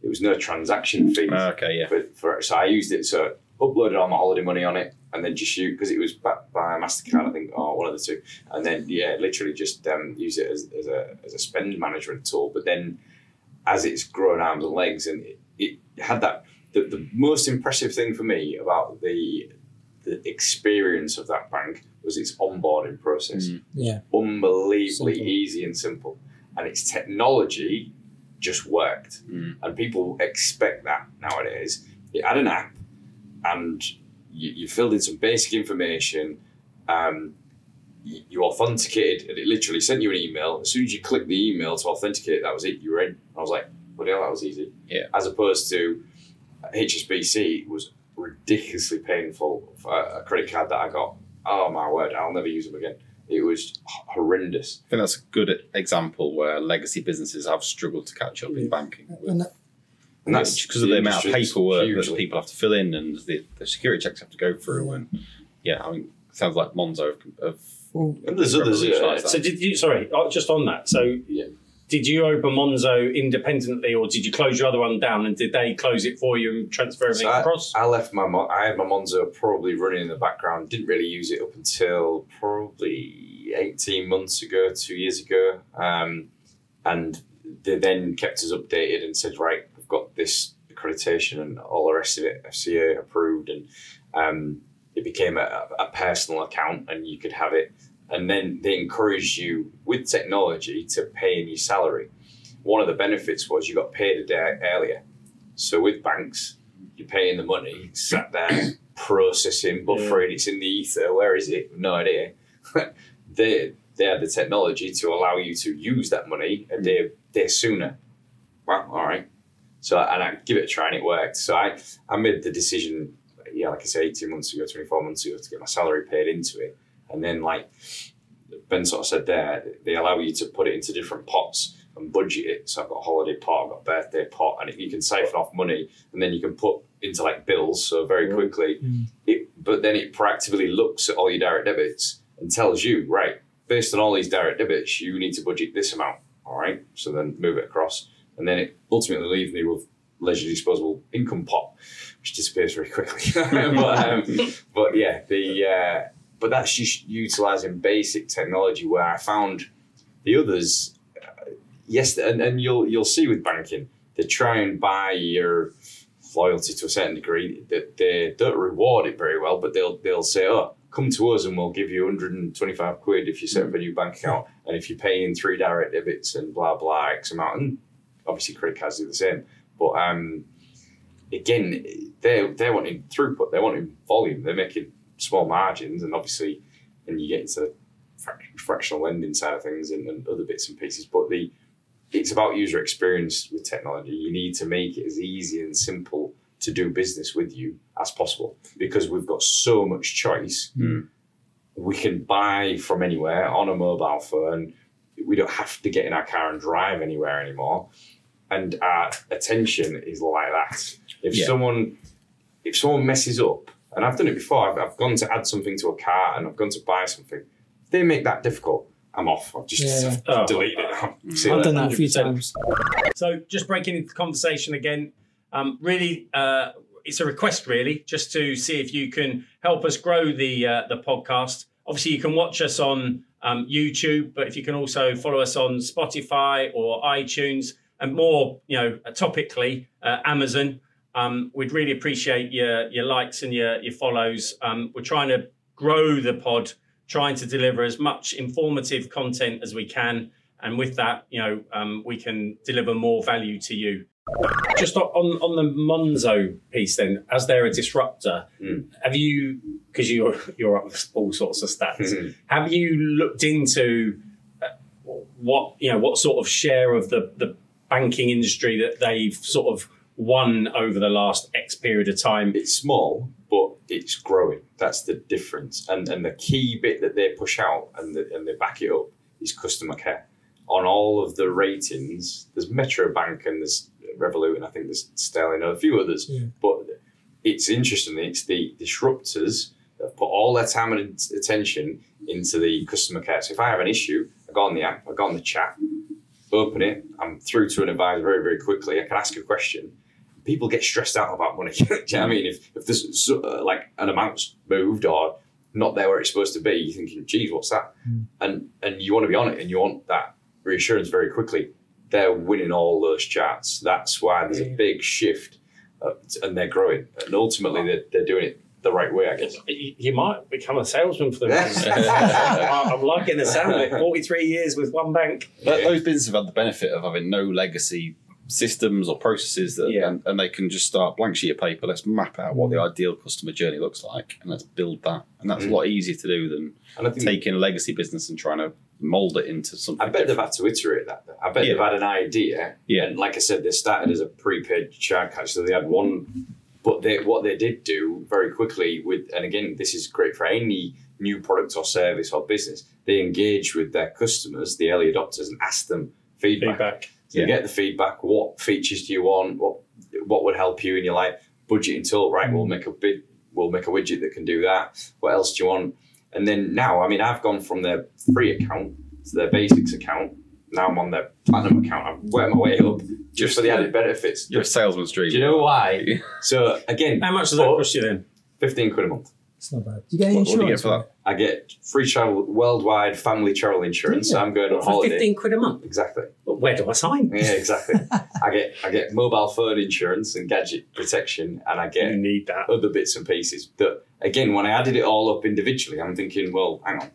there was no transaction fees. Ah, okay, yeah. for, for so I used it so uploaded all my holiday money on it and then just shoot because it was backed by Mastercard I think or one of the two and then yeah literally just um, use it as, as a as a spend management tool but then as it's grown arms and legs and it, it had that the, the most impressive thing for me about the the experience of that bank was its onboarding process Mm. Yeah. unbelievably Simple. easy and simple and its technology just worked Mm. and people expect that nowadays. It had an app, and you, you filled in some basic information. Um, you, you authenticated, and it literally sent you an email. As soon as you clicked the email to authenticate, that was it. You were in. I was like, "Bloody hell, that was easy." Yeah. As opposed to HSBC was ridiculously painful. For a credit card that I got, oh my word, I'll never use them again. It was horrendous. I think that's a good example where legacy businesses have struggled to catch up in banking. And that, And that's because of the amount of industry's paperwork that people have to fill in and the, the security checks have to go through. And yeah, I mean, it sounds like Monzo have, have well, And there's others. uh, So did you? Sorry, uh, just on that. So Yeah. Did you open Monzo independently, or did you close your other one down? And did they close it for you and transfer everything So I, across? I left my I had my Monzo probably running in the background. Didn't really use it up until probably eighteen months ago, two years ago, um, and they then kept us updated and said, right, we've got this accreditation and all the rest of it, FCA approved, and um, it became a, a personal account, and you could have it. And then they encouraged you with technology to pay in your salary. One of the benefits was you got paid a day earlier. So with banks, you're paying the money, sat there, processing, buffering, it's in the ether, where is it? No idea. they they had the technology to allow you to use that money a hmm. day day sooner. Well, all right. So and I give it a try and it worked. So I, I made the decision, yeah, like I said, eighteen months ago, twenty four months ago, to get my salary paid into it. And then like Ben sort of said there, they allow you to put it into different pots and budget it. So I've got a holiday pot, I've got a birthday pot, and it, you can siphon off money, and then you can put into like bills. So very quickly, Mm. it, but then it proactively looks at all your direct debits and tells you, right, based on all these direct debits, you need to budget this amount. All right, so then move it across, and then it ultimately leaves me with leisure disposable income pot, which disappears very quickly. but, um, but yeah, the uh, but that's just utilizing basic technology where I found the others. Uh, yes, and, and you'll you'll see with banking, they try and buy your loyalty to a certain degree. That they don't reward it very well, but they'll they'll say, "Oh, come to us and we'll give you 125 quid if you set up a new bank account, and if you pay in three direct debits and blah blah X amount." And obviously, credit cards do the same. But um, again, they're they're wanting throughput, they're wanting volume, they're making small margins, and obviously, then you get into frac- fractional lending side of things and, and other bits and pieces. But the it's about user experience with technology. You need to make it as easy and simple to do business with you as possible because we've got so much choice. Hmm. We can buy from anywhere on a mobile phone. We don't have to get in our car and drive anywhere anymore. And our attention is like that. If Yeah. someone if someone messes up, and I've done it before, I've, I've gone to add something to a car and I've gone to buy something. If they make that difficult, I'm off. I've just Yeah. Oh. deleted it. I've later. done that a few times. So just breaking into the conversation again, um, really, uh, it's a request really, just to see if you can help us grow the uh, the podcast. Obviously, you can watch us on um, YouTube, but if you can also follow us on Spotify or iTunes, and more, you know, topically, uh, Amazon. Um, we'd really appreciate your your likes and your your follows. Um, we're trying to grow the pod, trying to deliver as much informative content as we can, and with that, you know, um, we can deliver more value to you. Just on on the Monzo piece, then, as they're a disruptor, Mm. have you because you're you're up with all sorts of stats, Mhm. have you looked into uh, what you know what sort of share of the the banking industry that they've sort of won over the last X period of time? it's small, but it's growing. That's the difference. And and the key bit that they push out and the, and they back it up is customer care. On all of the ratings, there's Metro Bank and there's Revolut and I think there's Starling and a few others. Yeah. But it's interesting. It's the disruptors that have put all their time and attention into the customer care. So if I have an issue, I go on the app, I go on the chat, open it. I'm through to an advisor very, very quickly. I can ask a question. People get stressed out about money. Do you know what I mean? If, if there's uh, like an amount's moved or not there where it's supposed to be, you're thinking, geez, what's that? And and you want to be on it and you want that reassurance very quickly. They're winning all those charts. That's why there's a big shift uh, and they're growing. And ultimately, they're, they're doing it the right way, I guess. You you might become a salesman for them. I'm liking the sound of it. 43 years with one bank. Th- Those businesses have had the benefit of having no legacy systems or processes that Yeah. and, and they can just start blank sheet of paper let's map out what the mm. ideal customer journey looks like and let's build that and that's a mm. lot easier to do than And I think taking a legacy business and trying to mold it into something I bet they've had to iterate that. I bet Yeah. they've had an idea. Yeah. And like I said, they started as a prepaid charge catch, so they had one. But they, what they did do very quickly with, and again, this is great for any new product or service or business. They engage with their customers, the early adopters, and ask them feedback. Feedback. So you get the feedback. What features do you want? What what would help you in your life? Budgeting tool, right? We'll mm. make a bid. We'll make a widget that can do that. What else do you want? And then now, I mean, I've gone from their free account to their basics account. Now I'm on their platinum account. I've worked my way up just for the added benefits. you're a salesman's dream Do you know why? So again, How much does that cost you then? fifteen quid a month. It's not bad. You get any What- what do you insurance get for that? I get free travel, worldwide family travel insurance. Yeah. I'm going on For holiday. 15 quid a month. Exactly. Where do I sign? Yeah, exactly. I get I get mobile phone insurance and gadget protection, and I get You need that. other bits and pieces. That again, when I added it all up individually, I'm thinking, well, hang on,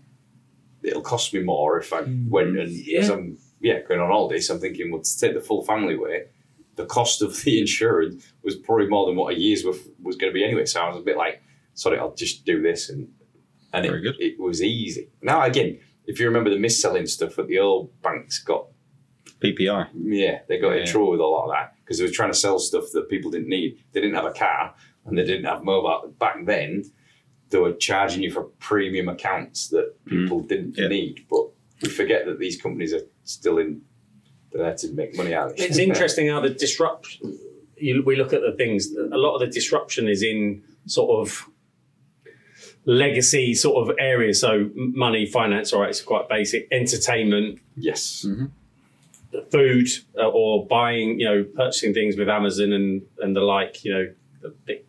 it'll cost me more if I Mm. went and Yeah. I'm yeah going on holiday. So I'm thinking, well, to take the full family way the cost of the insurance was probably more than what a year's worth was going to be anyway. So I was a bit like, sorry, I'll just do this, and and Very it, good. it was easy. Now again, if you remember the mis-selling stuff that the old banks got PPI yeah, they got in trouble with a lot of that because they were trying to sell stuff that people didn't need. They didn't have a car and they didn't have mobile. Back then, they were charging you for premium accounts that mm-hmm. people didn't Yeah. need. But we forget that these companies are still in there to make money out of it. It's interesting how the disruption. We look at the things. A lot of the disruption is in sort of legacy sort of areas. So money, finance, all right, it's quite basic. Entertainment, yes. food, uh, or buying, you know, purchasing things with Amazon and and the like. You know, the-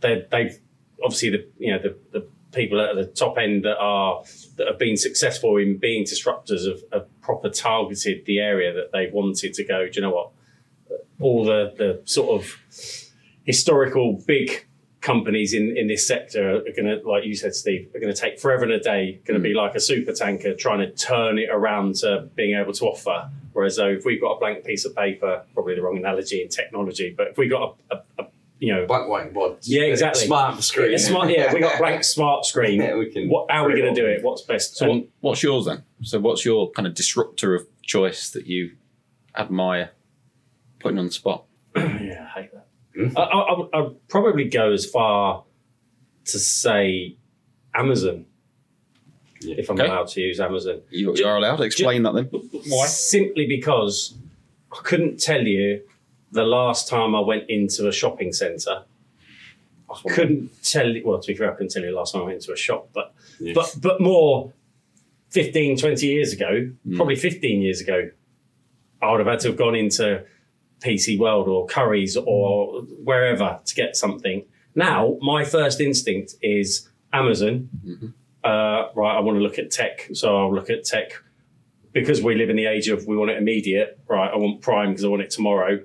they they've obviously the you know the, the people at the top end that are that have been successful in being disruptors have, have proper targeted the area that they wanted to go. Do you know what? All the the sort of historical big companies in, in this sector are going to, like you said, Steve, are going to take forever and a day. Going to be hmm. like a super tanker trying to turn it around to being able to offer. Whereas though if we've got a blank piece of paper, probably the wrong analogy in technology, but if we've got a, a, a you know Black whiteboard. Yeah, exactly. Smart screen. a smart, yeah, we got a blank smart screen. Yeah, we can. What, how are we going to do it? What's best? so what, what's yours then so what's your kind of disruptor of choice that you admire putting on the spot yeah, I hate that. Hmm? I, I, I- I'd probably go as far to say Amazon, Yeah. if I'm Okay. allowed to use Amazon. you, you are allowed to explain that then why Simply because I couldn't tell you the last time I went into a shopping centre. I couldn't tell you, well, to be fair, I couldn't tell you the last time I went into a shop, but Yeah. but but more 15, 20 years ago, Hmm. probably 15 years ago, I would have had to have gone into PC World or Curry's or wherever to get something. Now, my first instinct is Amazon. Mm-hmm. Uh, right, I want to look at tech, so I'll look at tech because we live in the age of we want it immediate. Right, I want Prime because I want it tomorrow.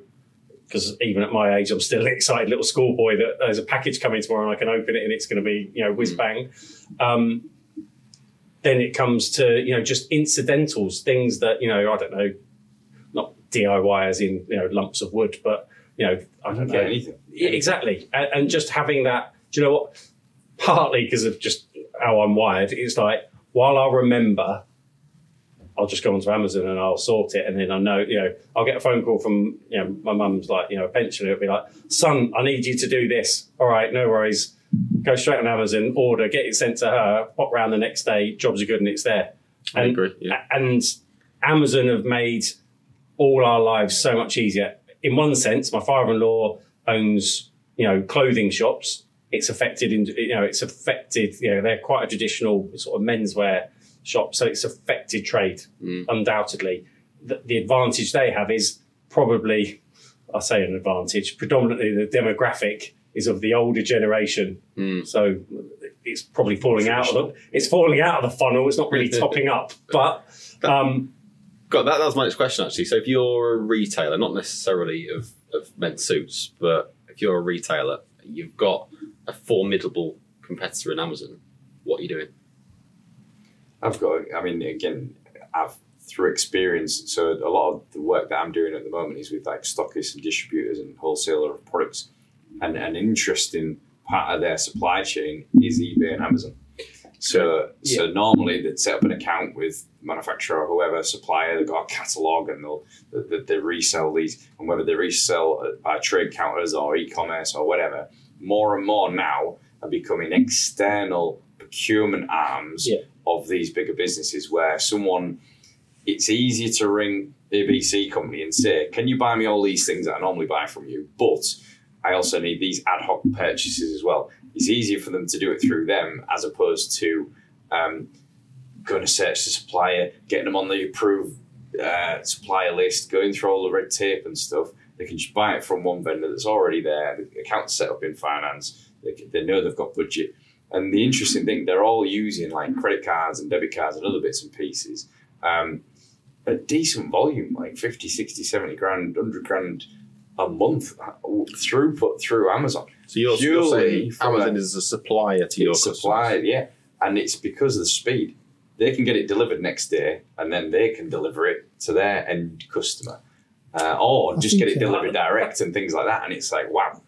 Because even at my age, I'm still an excited little schoolboy that there's a package coming tomorrow and I can open it and it's going to be, you know, whiz bang. Um, then it comes to, you know, just incidentals, things that, you know, I don't know, DIY as in, you know, lumps of wood, but, you know, I don't know. anything. Exactly. And, and just having that, do you know what? Partly because of just how I'm wired, it's like, while I remember, I'll just go onto Amazon and I'll sort it. And then I know, you know, I'll get a phone call from, you know, my mum's like, you know, pensioner. It'll be like, son, I need you to do this. All right, no worries. Go straight on Amazon, order, get it sent to her, pop round the next day, jobs are good and it's there. I agree, yeah. And Amazon have made all our lives so much easier. In one sense, my father-in-law owns, you know, clothing shops. It's affected in, you know, it's affected, you know, they're quite a traditional sort of menswear shop. So it's affected trade, undoubtedly. the, the advantage they have is probably, I say an advantage, predominantly the demographic is of the older generation. Mm. So it's probably falling out of the, it's falling out of the funnel. It's not really topping up, but um, God, that, that was my next question actually. So if you're a retailer, not necessarily of, of men's suits, but if you're a retailer, you've got a formidable competitor in Amazon. What are you doing? I've got, I mean, again, I've through experience. So a lot of the work that I'm doing at the moment is with like stockists and distributors and wholesaler of products. And an interesting part of their supply chain is eBay and Amazon. So so normally they'd set up an account with manufacturer or whoever supplier. They've got a catalog and they'll they, they resell these. And whether they resell by trade counters or e-commerce or whatever, more and more now are becoming external procurement arms Yeah. of these bigger businesses where someone it's easier to ring ABC company and say, Can you buy me all these things that I normally buy from you? But I also need these ad hoc purchases as well. It's easier for them to do it through them as opposed to um, going to search the supplier, getting them on the approved uh, supplier list, going through all the red tape and stuff. They can just buy it from one vendor that's already there. The account's set up in finance. They, they know they've got budget. And the interesting thing, they're all using like credit cards and debit cards and other bits and pieces. Um, a decent volume, like 50, 60, 70 grand, 100 grand a month uh, throughput through Amazon. So you're, you're Purely saying Amazon a- is a supplier to your It's customers. yeah. And it's because of the speed. They can get it delivered next day and then they can deliver it to their end customer. Uh, or I just get it think, uh, delivered direct and things like that. And it's like, wow.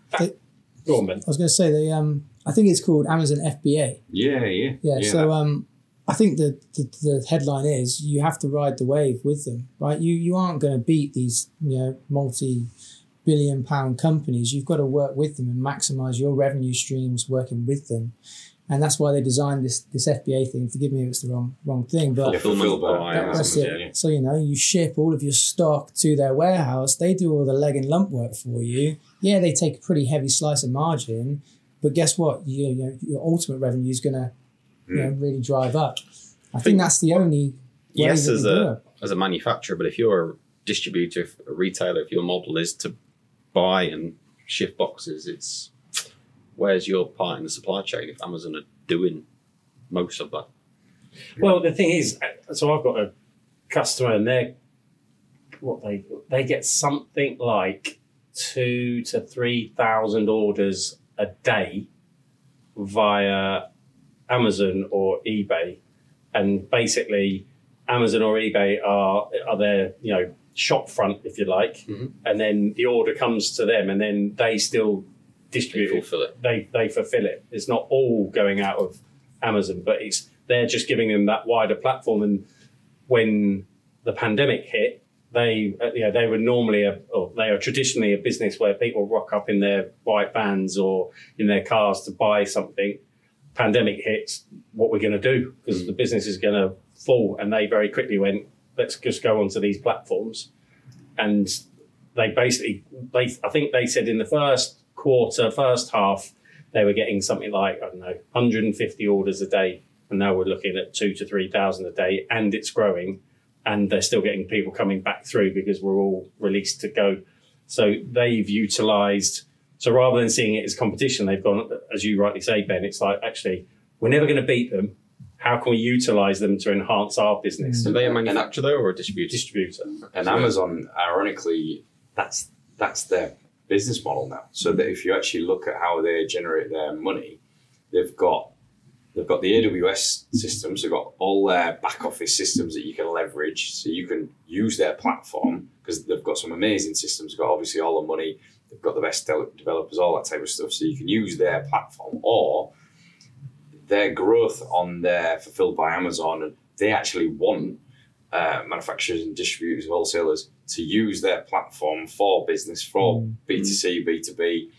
go on, Ben. I was going to say they um I think it's called Amazon FBA. Yeah, yeah. Yeah. so um I think the, the the headline is you have to ride the wave with them, right? You you aren't going to beat these you know multi billion pound companies. You've got to work with them and maximize your revenue streams working with them. And that's why they designed this this FBA thing. Forgive me if it's the wrong wrong thing, but Yeah, fulfilled by by that- that's it. yeah. So you know, you ship all of your stock to their warehouse. They do all the leg and lump work for you. Yeah, they take a pretty heavy slice of margin, but guess what? You, you know, your ultimate revenue is going to you know, hmm. really drive up. I think that's the only way yes, as a as a manufacturer, but if you're a distributor, if a retailer, if your model is to buy and shift boxes, it's where's your part in the supply chain if Amazon are doing most of that? Well, the thing is, uh, so I've got a customer, and they're what they they get something like two to three thousand orders a day via Amazon or eBay, and basically Amazon or eBay are are their you know shop front, if you like, Mhm. and then the order comes to them, and then they still distribute it fulfill it. they they fulfill it. It's not all going out of Amazon, but it's they're just giving them that wider platform. And when the pandemic hit, they uh, you know they were normally a or they are traditionally a business where people rock up in their white vans or in their cars to buy something. Pandemic hits, what we're going to do because the business is going to fall, and they very quickly went, let's just go onto these platforms, and they basically they I think they said in the first quarter, first half, they were getting something like I don't know, 150 orders a day, and now we're looking at two to three thousand a day, and it's growing, and they're still getting people coming back through because we're all released to go. So they've utilised. So rather than seeing it as competition, they've gone, as you rightly say, Ben. It's like actually we're never going to beat them. How can we utilise them to enhance our business? Are they a manufacturer though or a distributor? Distributor. And Amazon, ironically, that's that's their business model now. So that if you actually look at how they generate their money, they've got they've got the AWS systems, they've got all their back office systems that you can leverage, so you can use their platform because they've got some amazing systems. They've got obviously all the money, they've got the best de- developers, all that type of stuff. So you can use their platform or their growth on their fulfilled by Amazon, and they actually want uh, manufacturers and distributors, wholesalers to use their platform for business, for B2C, B2B.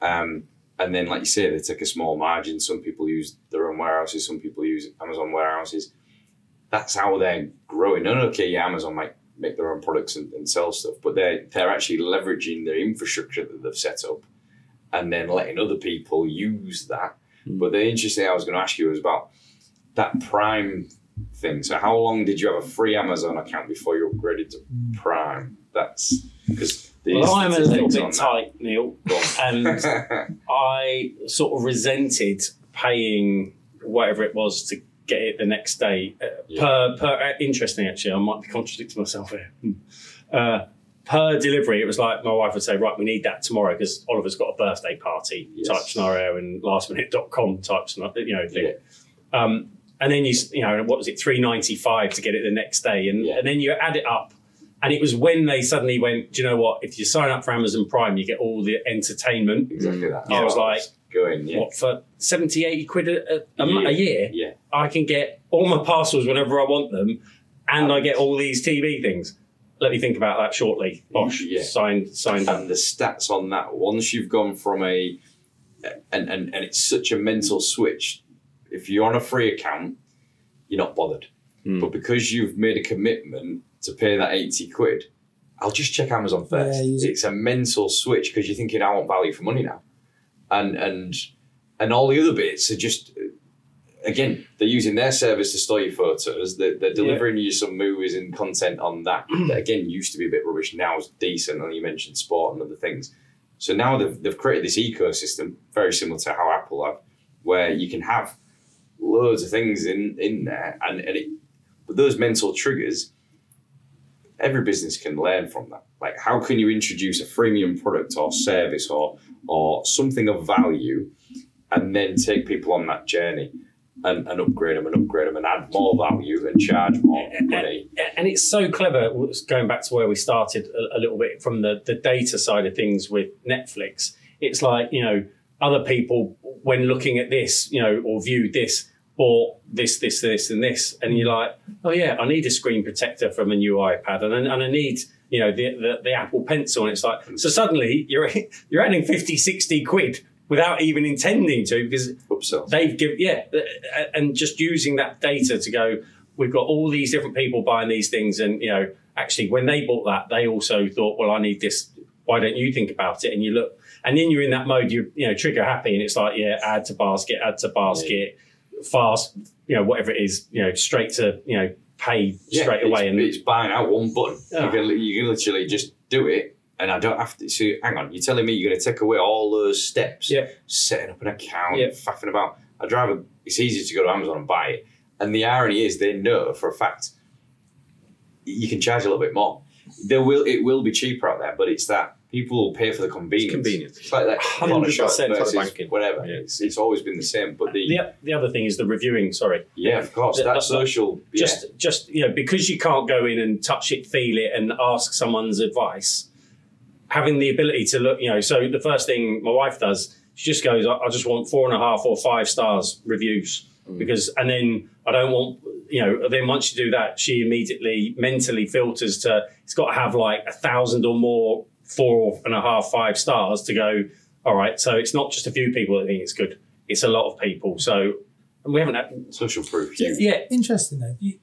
Um, and then, like you say, they take a small margin. Some people use their own warehouses, some people use Amazon warehouses. That's how they're growing. And okay, yeah, Amazon might make their own products and, and sell stuff, but they're, they're actually leveraging their infrastructure that they've set up and then letting other people use that. But the interesting thing I was going to ask you was about that prime thing. So how long did you have a free Amazon account before you upgraded to Prime? That's because Well, I'm a little bit tight, Neil, and. I sort of resented paying whatever it was to get it the next day. Uh, Yeah. Per per uh, interesting, actually, I might be contradicting myself here. Hmm. Uh, per delivery, it was like my wife would say, "Right, we need that tomorrow because Oliver's got a birthday party Yes. type scenario and lastminute.com type scenario, you know thing." Um, and then you you know what was it three ninety five to get it the next day, and Yeah. and then you add it up. And it was when they suddenly went, do you know what? If you sign up for Amazon Prime, you get all the entertainment exactly that. I was like, going, yeah, what for 70 80 quid a, a, a, a year yeah. i can get all my parcels whenever i want them and i get all these tv things let me think about that shortly. Bosh Yeah. signed signed. Up and the stats on that once you've gone from a and, and and it's such a mental switch if you're on a free account you're not bothered. Hmm. but because you've made a commitment to pay that 80 quid i'll just check amazon first. Yeah, use it's a mental switch because you're thinking i want value for money now. And and and all the other bits are just again they're using their service to store your photos. They're, they're delivering you some movies and content on that that again used to be a bit rubbish. Now is decent. And you mentioned sport and other things. So now they've, they've created this ecosystem very similar to how apple have where you can have loads of things in in there. And, and it but those mental triggers every business can learn from that. Like how can you introduce a freemium product or service or or something of value and then take people on that journey and, and upgrade them and upgrade them and add more value and charge more money. and it's so clever going back to where we started a, a little bit from the, the data side of things with netflix it's like you know other people when looking at this you know or viewed this bought this this this and this and you're like oh yeah i need a screen protector from a new ipad and, I- and i need you know the, the, the apple pencil and it's like so suddenly you're you're adding 50 60 quid without even intending to because they've given yeah and just using that data to go we've got all these different people buying these things and you know actually when they bought that they also thought well i need this why don't you think about it and you look and then you're in that mode you you know trigger happy and it's like yeah add to basket add to basket fast you know whatever it is you know straight to you know pay Yeah, straight away it's, and it's buying out one button. Yeah. You, can, you can literally just do it and I don't have to. So hang on, you're telling me you're going to take away all those steps, Yeah. setting up an account, Yeah. faffing about. I drive a. It's easy to go to Amazon and buy it, and the irony is they know for a fact you can charge a little bit more. There will it will be cheaper out there, but it's that people will pay for the convenience. convenience. It's like that 100% versus like banking. whatever. Yeah. It's, it's always been the same. But the, the, the other thing is the reviewing sorry yeah, of course, The- that social. yeah. just just you know because you can't go in and touch it feel it and ask someone's advice having the ability to look you know so the first thing my wife does she just goes i, I just want four and a half or five stars reviews mm. because and then i don't want you know then once you do that she immediately mentally filters to it's got to have like a thousand or more four and a half five stars to go all right so it's not just a few people that think it's good it's a lot of people so and we haven't had social proof. Yeah. yeah Interesting though. You,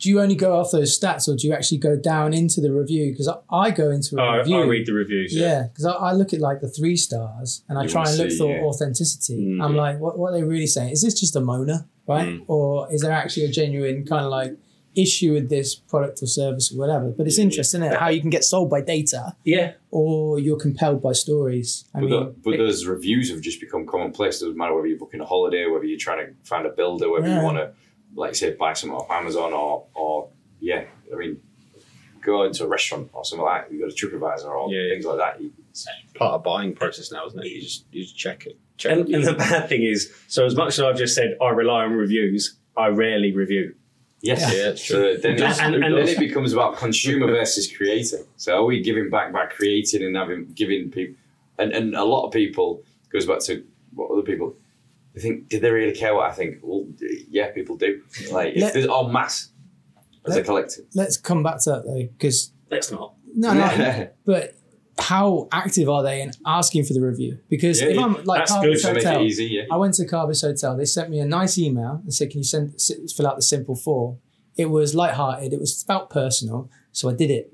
do you only go off those stats, or do you actually go down into the review? Because I, I go into a I, review. I read the reviews Yeah, because I, I look at like the three stars and I You try and look see, for yeah. authenticity. Mm. I'm like, what, what are they really saying? Is this just a moaner, right? Mm. Or is there actually a genuine kind of like issue with this product or service or whatever? But it's interesting it? how you can get sold by data yeah or you're compelled by stories. I But, mean, the, but those reviews have just become commonplace. It doesn't matter whether you're booking a holiday, whether you're trying to find a builder, whether Yeah. you want to, like say, buy something off Amazon or, or yeah, I mean, go into a restaurant or something like that. You go to TripAdvisor or Yeah. things like that. You- Part of buying process now, isn't it? You just you just check it. Check And, it. and the bad thing is, so as much as I've just said, I rely on reviews. I rarely review. Yes. Yeah, it's So true. then, And- and- then it becomes about consumer versus creator. So are we giving back by creating and having giving people, and, and a lot of people goes back to what other people. They think, did they really care what I think? Well, yeah, people do. Like, Let- if there's en masse as a collective. let's come back to that though, because Let's not. no, no, but how active are they in asking for the review? Because Yeah, if yeah. I'm like That's Carbis good to make it Hotel, easy, yeah. I went to Carbis Hotel. They sent me a nice email and said, "Can you send fill out the simple form?" It was light-hearted. It was about personal, so I did it.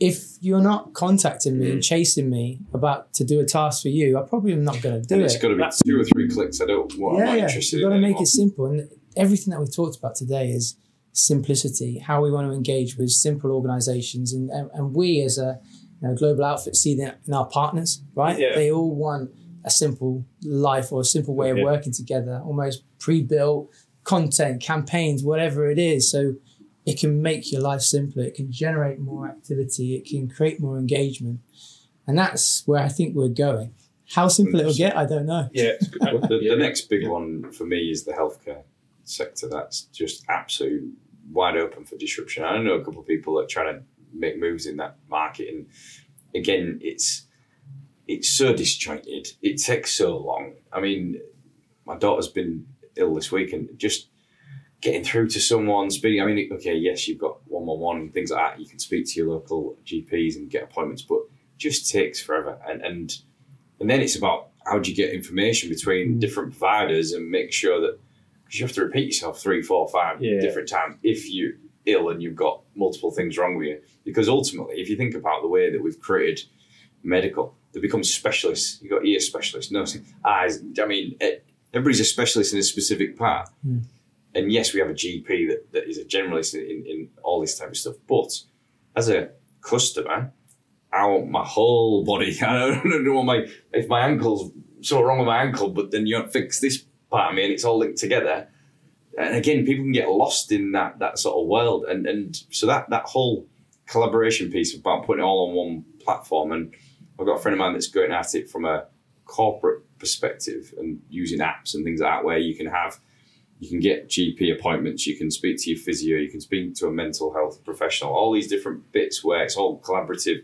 If you're not contacting me Mm. and chasing me about to do a task for you, I probably am not going to do And it. it's got to be That's- two or three clicks. I don't. What I'm yeah, not yeah. interested You've got to make anymore. it simple. And everything that we've talked about today is simplicity, how we want to engage with simple organizations. And, and, and we as a you know, global outfit see that in our partners, right? Yeah. They all want a simple life or a simple way of Yeah. working together, almost pre-built content, campaigns, whatever it is. So it can make your life simpler. It can generate more activity. It can create more engagement. And that's where I think we're going. How simple it'll get, I don't know. Yeah. Well, the, the next big one for me is the healthcare sector. That's just absolute wide open for disruption. I know a couple of people that are trying to make moves in that market, and again, it's it's so disjointed. It takes so long. I mean, my daughter's been ill this week, and just getting through to someone speaking. I mean, okay, yes, you've got one one one and things like that. You can speak to your local GPs and get appointments, but just takes forever. And and and then it's about how do you get information between Mm. different providers and make sure that because you have to repeat yourself three, four, five Yeah. different times if you're ill and you've got multiple things wrong with you. Because ultimately, if you think about the way that we've created medical, they become specialists. You've got ear specialists, nose, eyes. I mean, everybody's a specialist in a specific part. Mm. And yes, we have a GP that, that is a generalist in, in, all this type of stuff. But as a customer, I want my whole body. I don't know my if my ankle's so wrong with my ankle, but then you don't fix this part of me and it's all linked together. And again, people can get lost in that that sort of world. And and so that that whole collaboration piece about putting it all on one platform. And I've got a friend of mine that's going at it from a corporate perspective and using apps and things like that where you can have you can get GP appointments, you can speak to your physio, you can speak to a mental health professional, all these different bits where it's all collaborative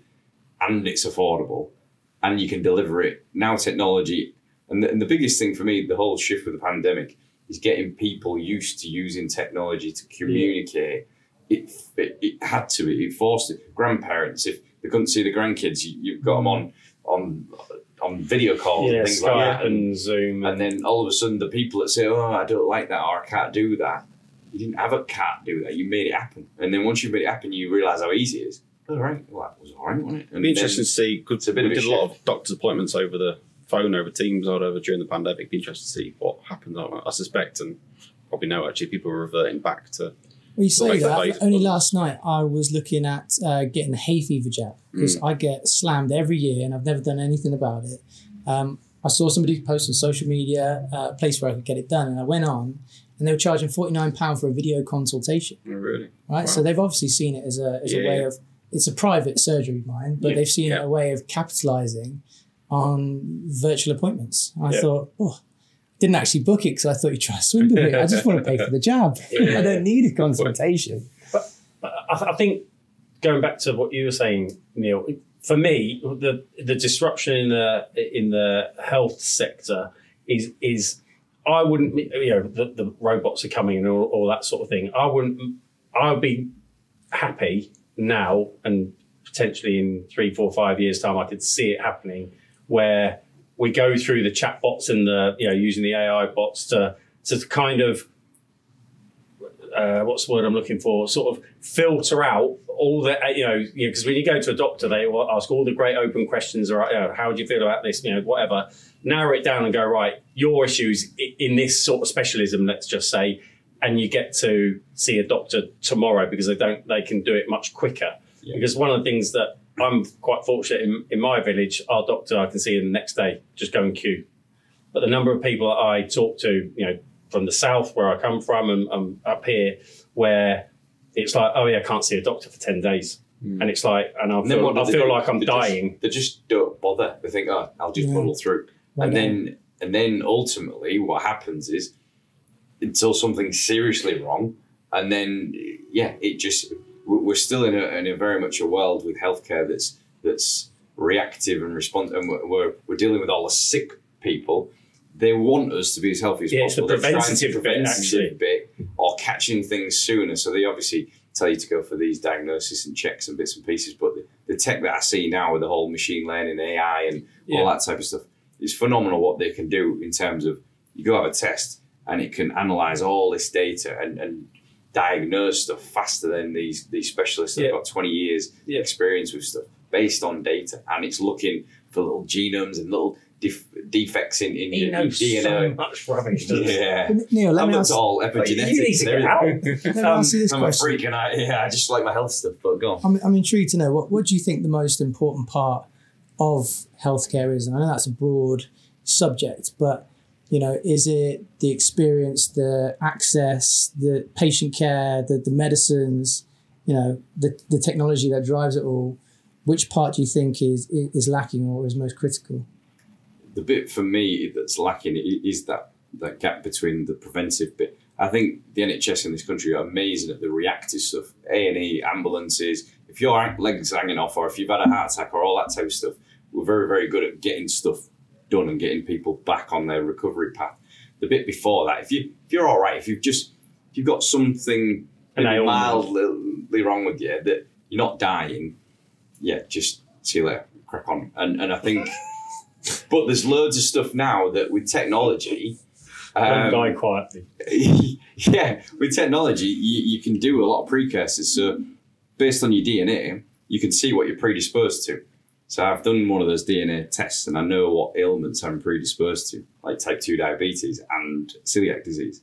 and it's affordable and you can deliver it. Now, technology, and the, and the biggest thing for me, the whole shift with the pandemic, is getting people used to using technology to communicate. It, it, it had to, it forced it. Grandparents, if they couldn't see the grandkids, you, you've got them mm. on, on, on video calls Yeah, and things Skype like that. and Zoom. And then all of a sudden, the people that say, "Oh, I don't like that," or "I can't do that," you didn't have a cat do that. You made it happen. And then once you made it happen, you realise how easy it is. All right, well, that was all right, wasn't it? It'd be interesting to see. Because It's a bit we of a did a lot of doctor's appointments over the phone, over Teams, or whatever during the pandemic. It'd be interesting to see what happens. I I suspect, and probably know actually, people are reverting back to. Well, you say Like that. Only one. last night I was looking at uh, getting the hay fever jab because I get slammed every year and I've never done anything about it. Um, I saw somebody post on social media uh, a place where I could get it done, and I went on, and they were charging forty nine pound for a video consultation. Oh, really? Right, Wow. so they've obviously seen it as a as Yeah, a way yeah. of it's a private surgery of mine, but Yeah, they've seen it a way of capitalizing on virtual appointments. I thought, oh. Didn't actually book it because I thought you'd try to swindle me. I just want to pay for the jab. I don't need a consultation. I, I think going back to what you were saying, Neil. For me, the the disruption in the in the health sector is is I wouldn't you know the, the robots are coming and all, all that sort of thing. I wouldn't. I would be happy now and potentially in three, four, five years' time, I could see it happening where we go through the chat bots and the you know using the AI bots to to kind of uh, what's the word I'm looking for? Sort of filter out all the you know because when you go to a doctor, they will ask all the great open questions. Or you know, how do you feel about this? You know, whatever. Narrow it down and go right. Your issues in this sort of specialism, let's just say, and you get to see a doctor tomorrow because they don't they can do it much quicker. Yeah. Because one of the things that I'm quite fortunate in, in my village, our doctor I can see him the next day, just go and queue. But the number of people that I talk to, you know, from the south where I come from and, and up here, where it's like, oh yeah, I can't see a doctor for ten days, hmm. and it's like, and I feel, what do I feel do? like I'm They just- dying. they just don't bother. They think, "Oh, I'll just Yeah. muddle through." Right and then, and then ultimately, what happens is until something's seriously wrong, and then yeah, it just we- we're still in a, in a very much a world with healthcare that's that's reactive and response, and we're, we're we're dealing with all the sick people. They want us to be as healthy as Yeah, it's the possible. Trying to preventative bit, preventative actually. bit or catching things sooner. So they obviously tell you to go for these diagnosis and checks and bits and pieces. But the, the tech that I see now with the whole machine learning, AI, and Yeah. all that type of stuff is phenomenal. What they can do in terms of you go have a test and it can analyze all this data and, and diagnose stuff faster than these these specialists that Yeah. have got 20 years Yeah. experience with stuff based on data and it's looking for little genomes and little def- defects in, in He your, your knows so DNA. much rubbish. doesn't? Yeah. Neil, let I'm me not ask, all epigenetics. you need to get out. let me ask you this I'm a question. freak and I, yeah, I just like my health stuff, but go on. I'm, I'm intrigued to know what, what do you think the most important part of healthcare is? And I know that's a broad subject, but you know, is it the experience, the access, the patient care, the, the medicines, you know, the, the technology that drives it all? Which part do you think is is lacking or is most critical? the bit for me that's lacking is that that gap between the preventive bit. I think the NHS in this country are amazing at the reactive stuff, A and E, ambulances. If your legs hanging off, or if you've had a heart attack, or all that type of stuff, we're very very good at getting stuff done and getting people back on their recovery path. The bit before that, if you if you're all right, if you've just if you've got something mildly wrong with you that you're not dying, yeah, just see you later, crack on. And and I think. But there's loads of stuff now that with technology, um, guy quietly. yeah, with technology, you, you can do a lot of precursors. So, based on your DNA, you can see what you're predisposed to. So, I've done one of those DNA tests and I know what ailments I'm predisposed to, like type 2 diabetes and celiac disease.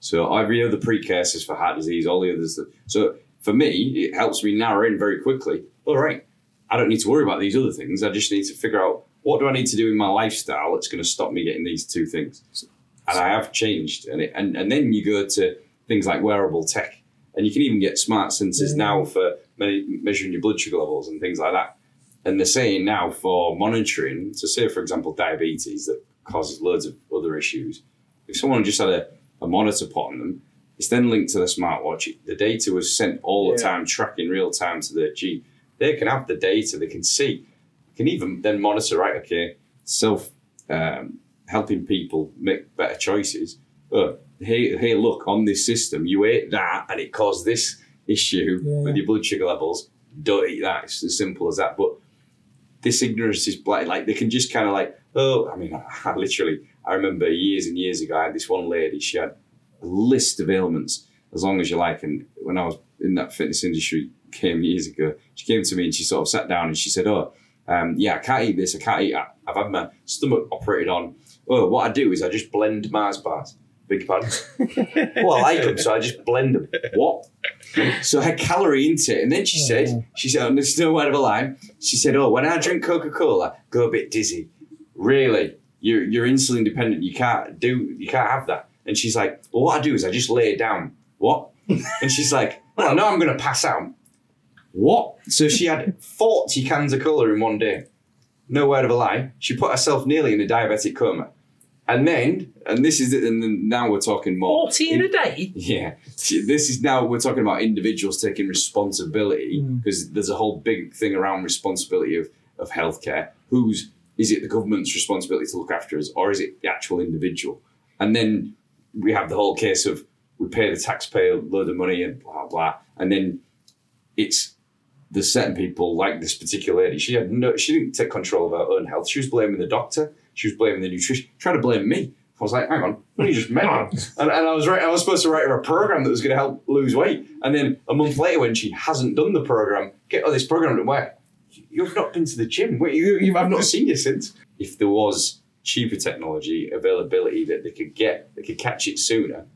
So, I every other precursors for heart disease, all the others. That, so, for me, it helps me narrow in very quickly. All right, I don't need to worry about these other things. I just need to figure out what do I need to do in my lifestyle that's going to stop me getting these two things and I have changed. And, it, and and then you go to things like wearable tech, and you can even get smart sensors Yeah. now for me- measuring your blood sugar levels and things like that. And they're saying now for monitoring, so say for example diabetes that causes loads of other issues. If someone just had a, a monitor put on them, it's then linked to the smartwatch. The data was sent all the Yeah. time, tracking real time to their G. They can have the data, they can see, can even then monitor, right, okay, self um, helping people make better choices. Oh, hey, hey, look, on this system, you ate that and it caused this issue Yeah. with your blood sugar levels. Don't eat that. It's as simple as that. But this ignorance is black. Like they can just kind of like, oh, I mean, I, literally, I remember years and years ago, I had this one lady, she had a list of ailments as long as you like. And when I was in that fitness industry, came years ago, she came to me and she sort of sat down and she said, oh, um, yeah, I can't eat this. I can't eat that. I've had my stomach operated on. Oh, what I do is I just blend Mars bars. Big pardon. well, I like them, so I just blend them. What? So her calorie intake, and then she said, mm. she said, and there's no word of a lie. She said, "Oh, when I drink Coca Cola, go a bit dizzy. Really, you're you're insulin dependent. You can't do, you can't have that." And she's like, "Well, what I do is I just lay it down. What?" and she's like, "Well, I know I'm going to pass out. What?" So she had forty cans of cola in one day. No word of a lie. She put herself nearly in a diabetic coma. And then, and this is and now we're talking more. 40 in a day? Yeah, this is now we're talking about individuals taking responsibility Mm. because there's a whole big thing around responsibility of of healthcare. Who's is it the government's responsibility to look after us, or is it the actual individual? And then we have the whole case of we pay the taxpayer a load of money and blah blah, and then it's the certain people like this particular lady. She had no, she didn't take control of her own health. She was blaming the doctor. She was blaming the nutrition. Trying to blame me. I was like, hang on, when you just met me. And, and I was right. I was supposed to write her a program that was going to help lose weight. And then a month later, when she hasn't done the program, get oh, this program didn't work. You've not been to the gym. Wait, you, you, I've not seen you since. If there was cheaper technology availability that they could get, they could catch it sooner.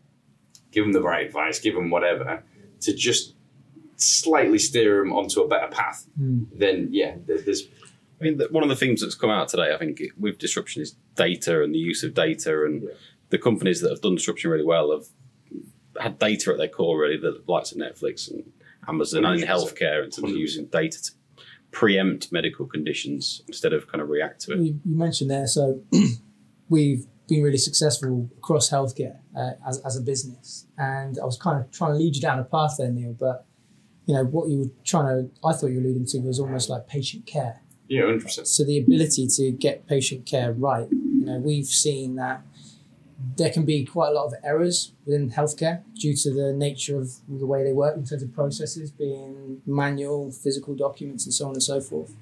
Give them the right advice. Give them whatever to just slightly steer them onto a better path. Mm. Then yeah, there- there's I mean, the, one of the things that's come out today, I think, with disruption is data and the use of data, and Yeah. the companies that have done disruption really well have had data at their core, really, the likes of Netflix and Amazon and in healthcare, in terms of using data to preempt medical conditions instead of kind of react to it. You, you mentioned there, so we've been really successful across healthcare uh, as, as a business. And I was kind of trying to lead you down a path there, Neil, but you know, what you were trying to, I thought you were alluding to was almost like patient care. Yeah, hundred percent. So the ability to get patient care right, you know, we've seen that there can be quite a lot of errors within healthcare due to the nature of the way they work in terms of processes being manual, physical documents, and so on and so forth.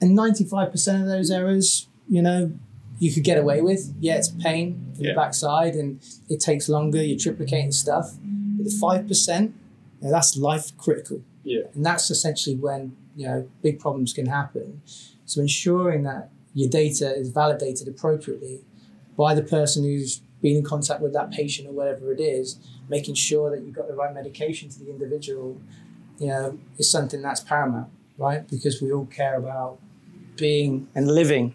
And 95% of those errors, you know, you could get away with. Yeah, it's pain in Yeah. the backside and it takes longer, you're triplicating stuff. But the 5%, you know, that's life critical. Yeah. And that's essentially when, you know, big problems can happen. So ensuring that your data is validated appropriately by the person who's been in contact with that patient or whatever it is, making sure that you've got the right medication to the individual, you know, is something that's paramount, right? Because we all care about being and living.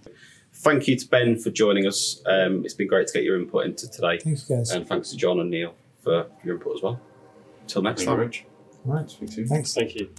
Thank you to Ben for joining us. Um, it's been great to get your input into today. Thanks, guys. And thanks to Jon and Neil for your input as well. Till next Thank time. Rich. much. All right. Speak soon. Thanks. Thank you.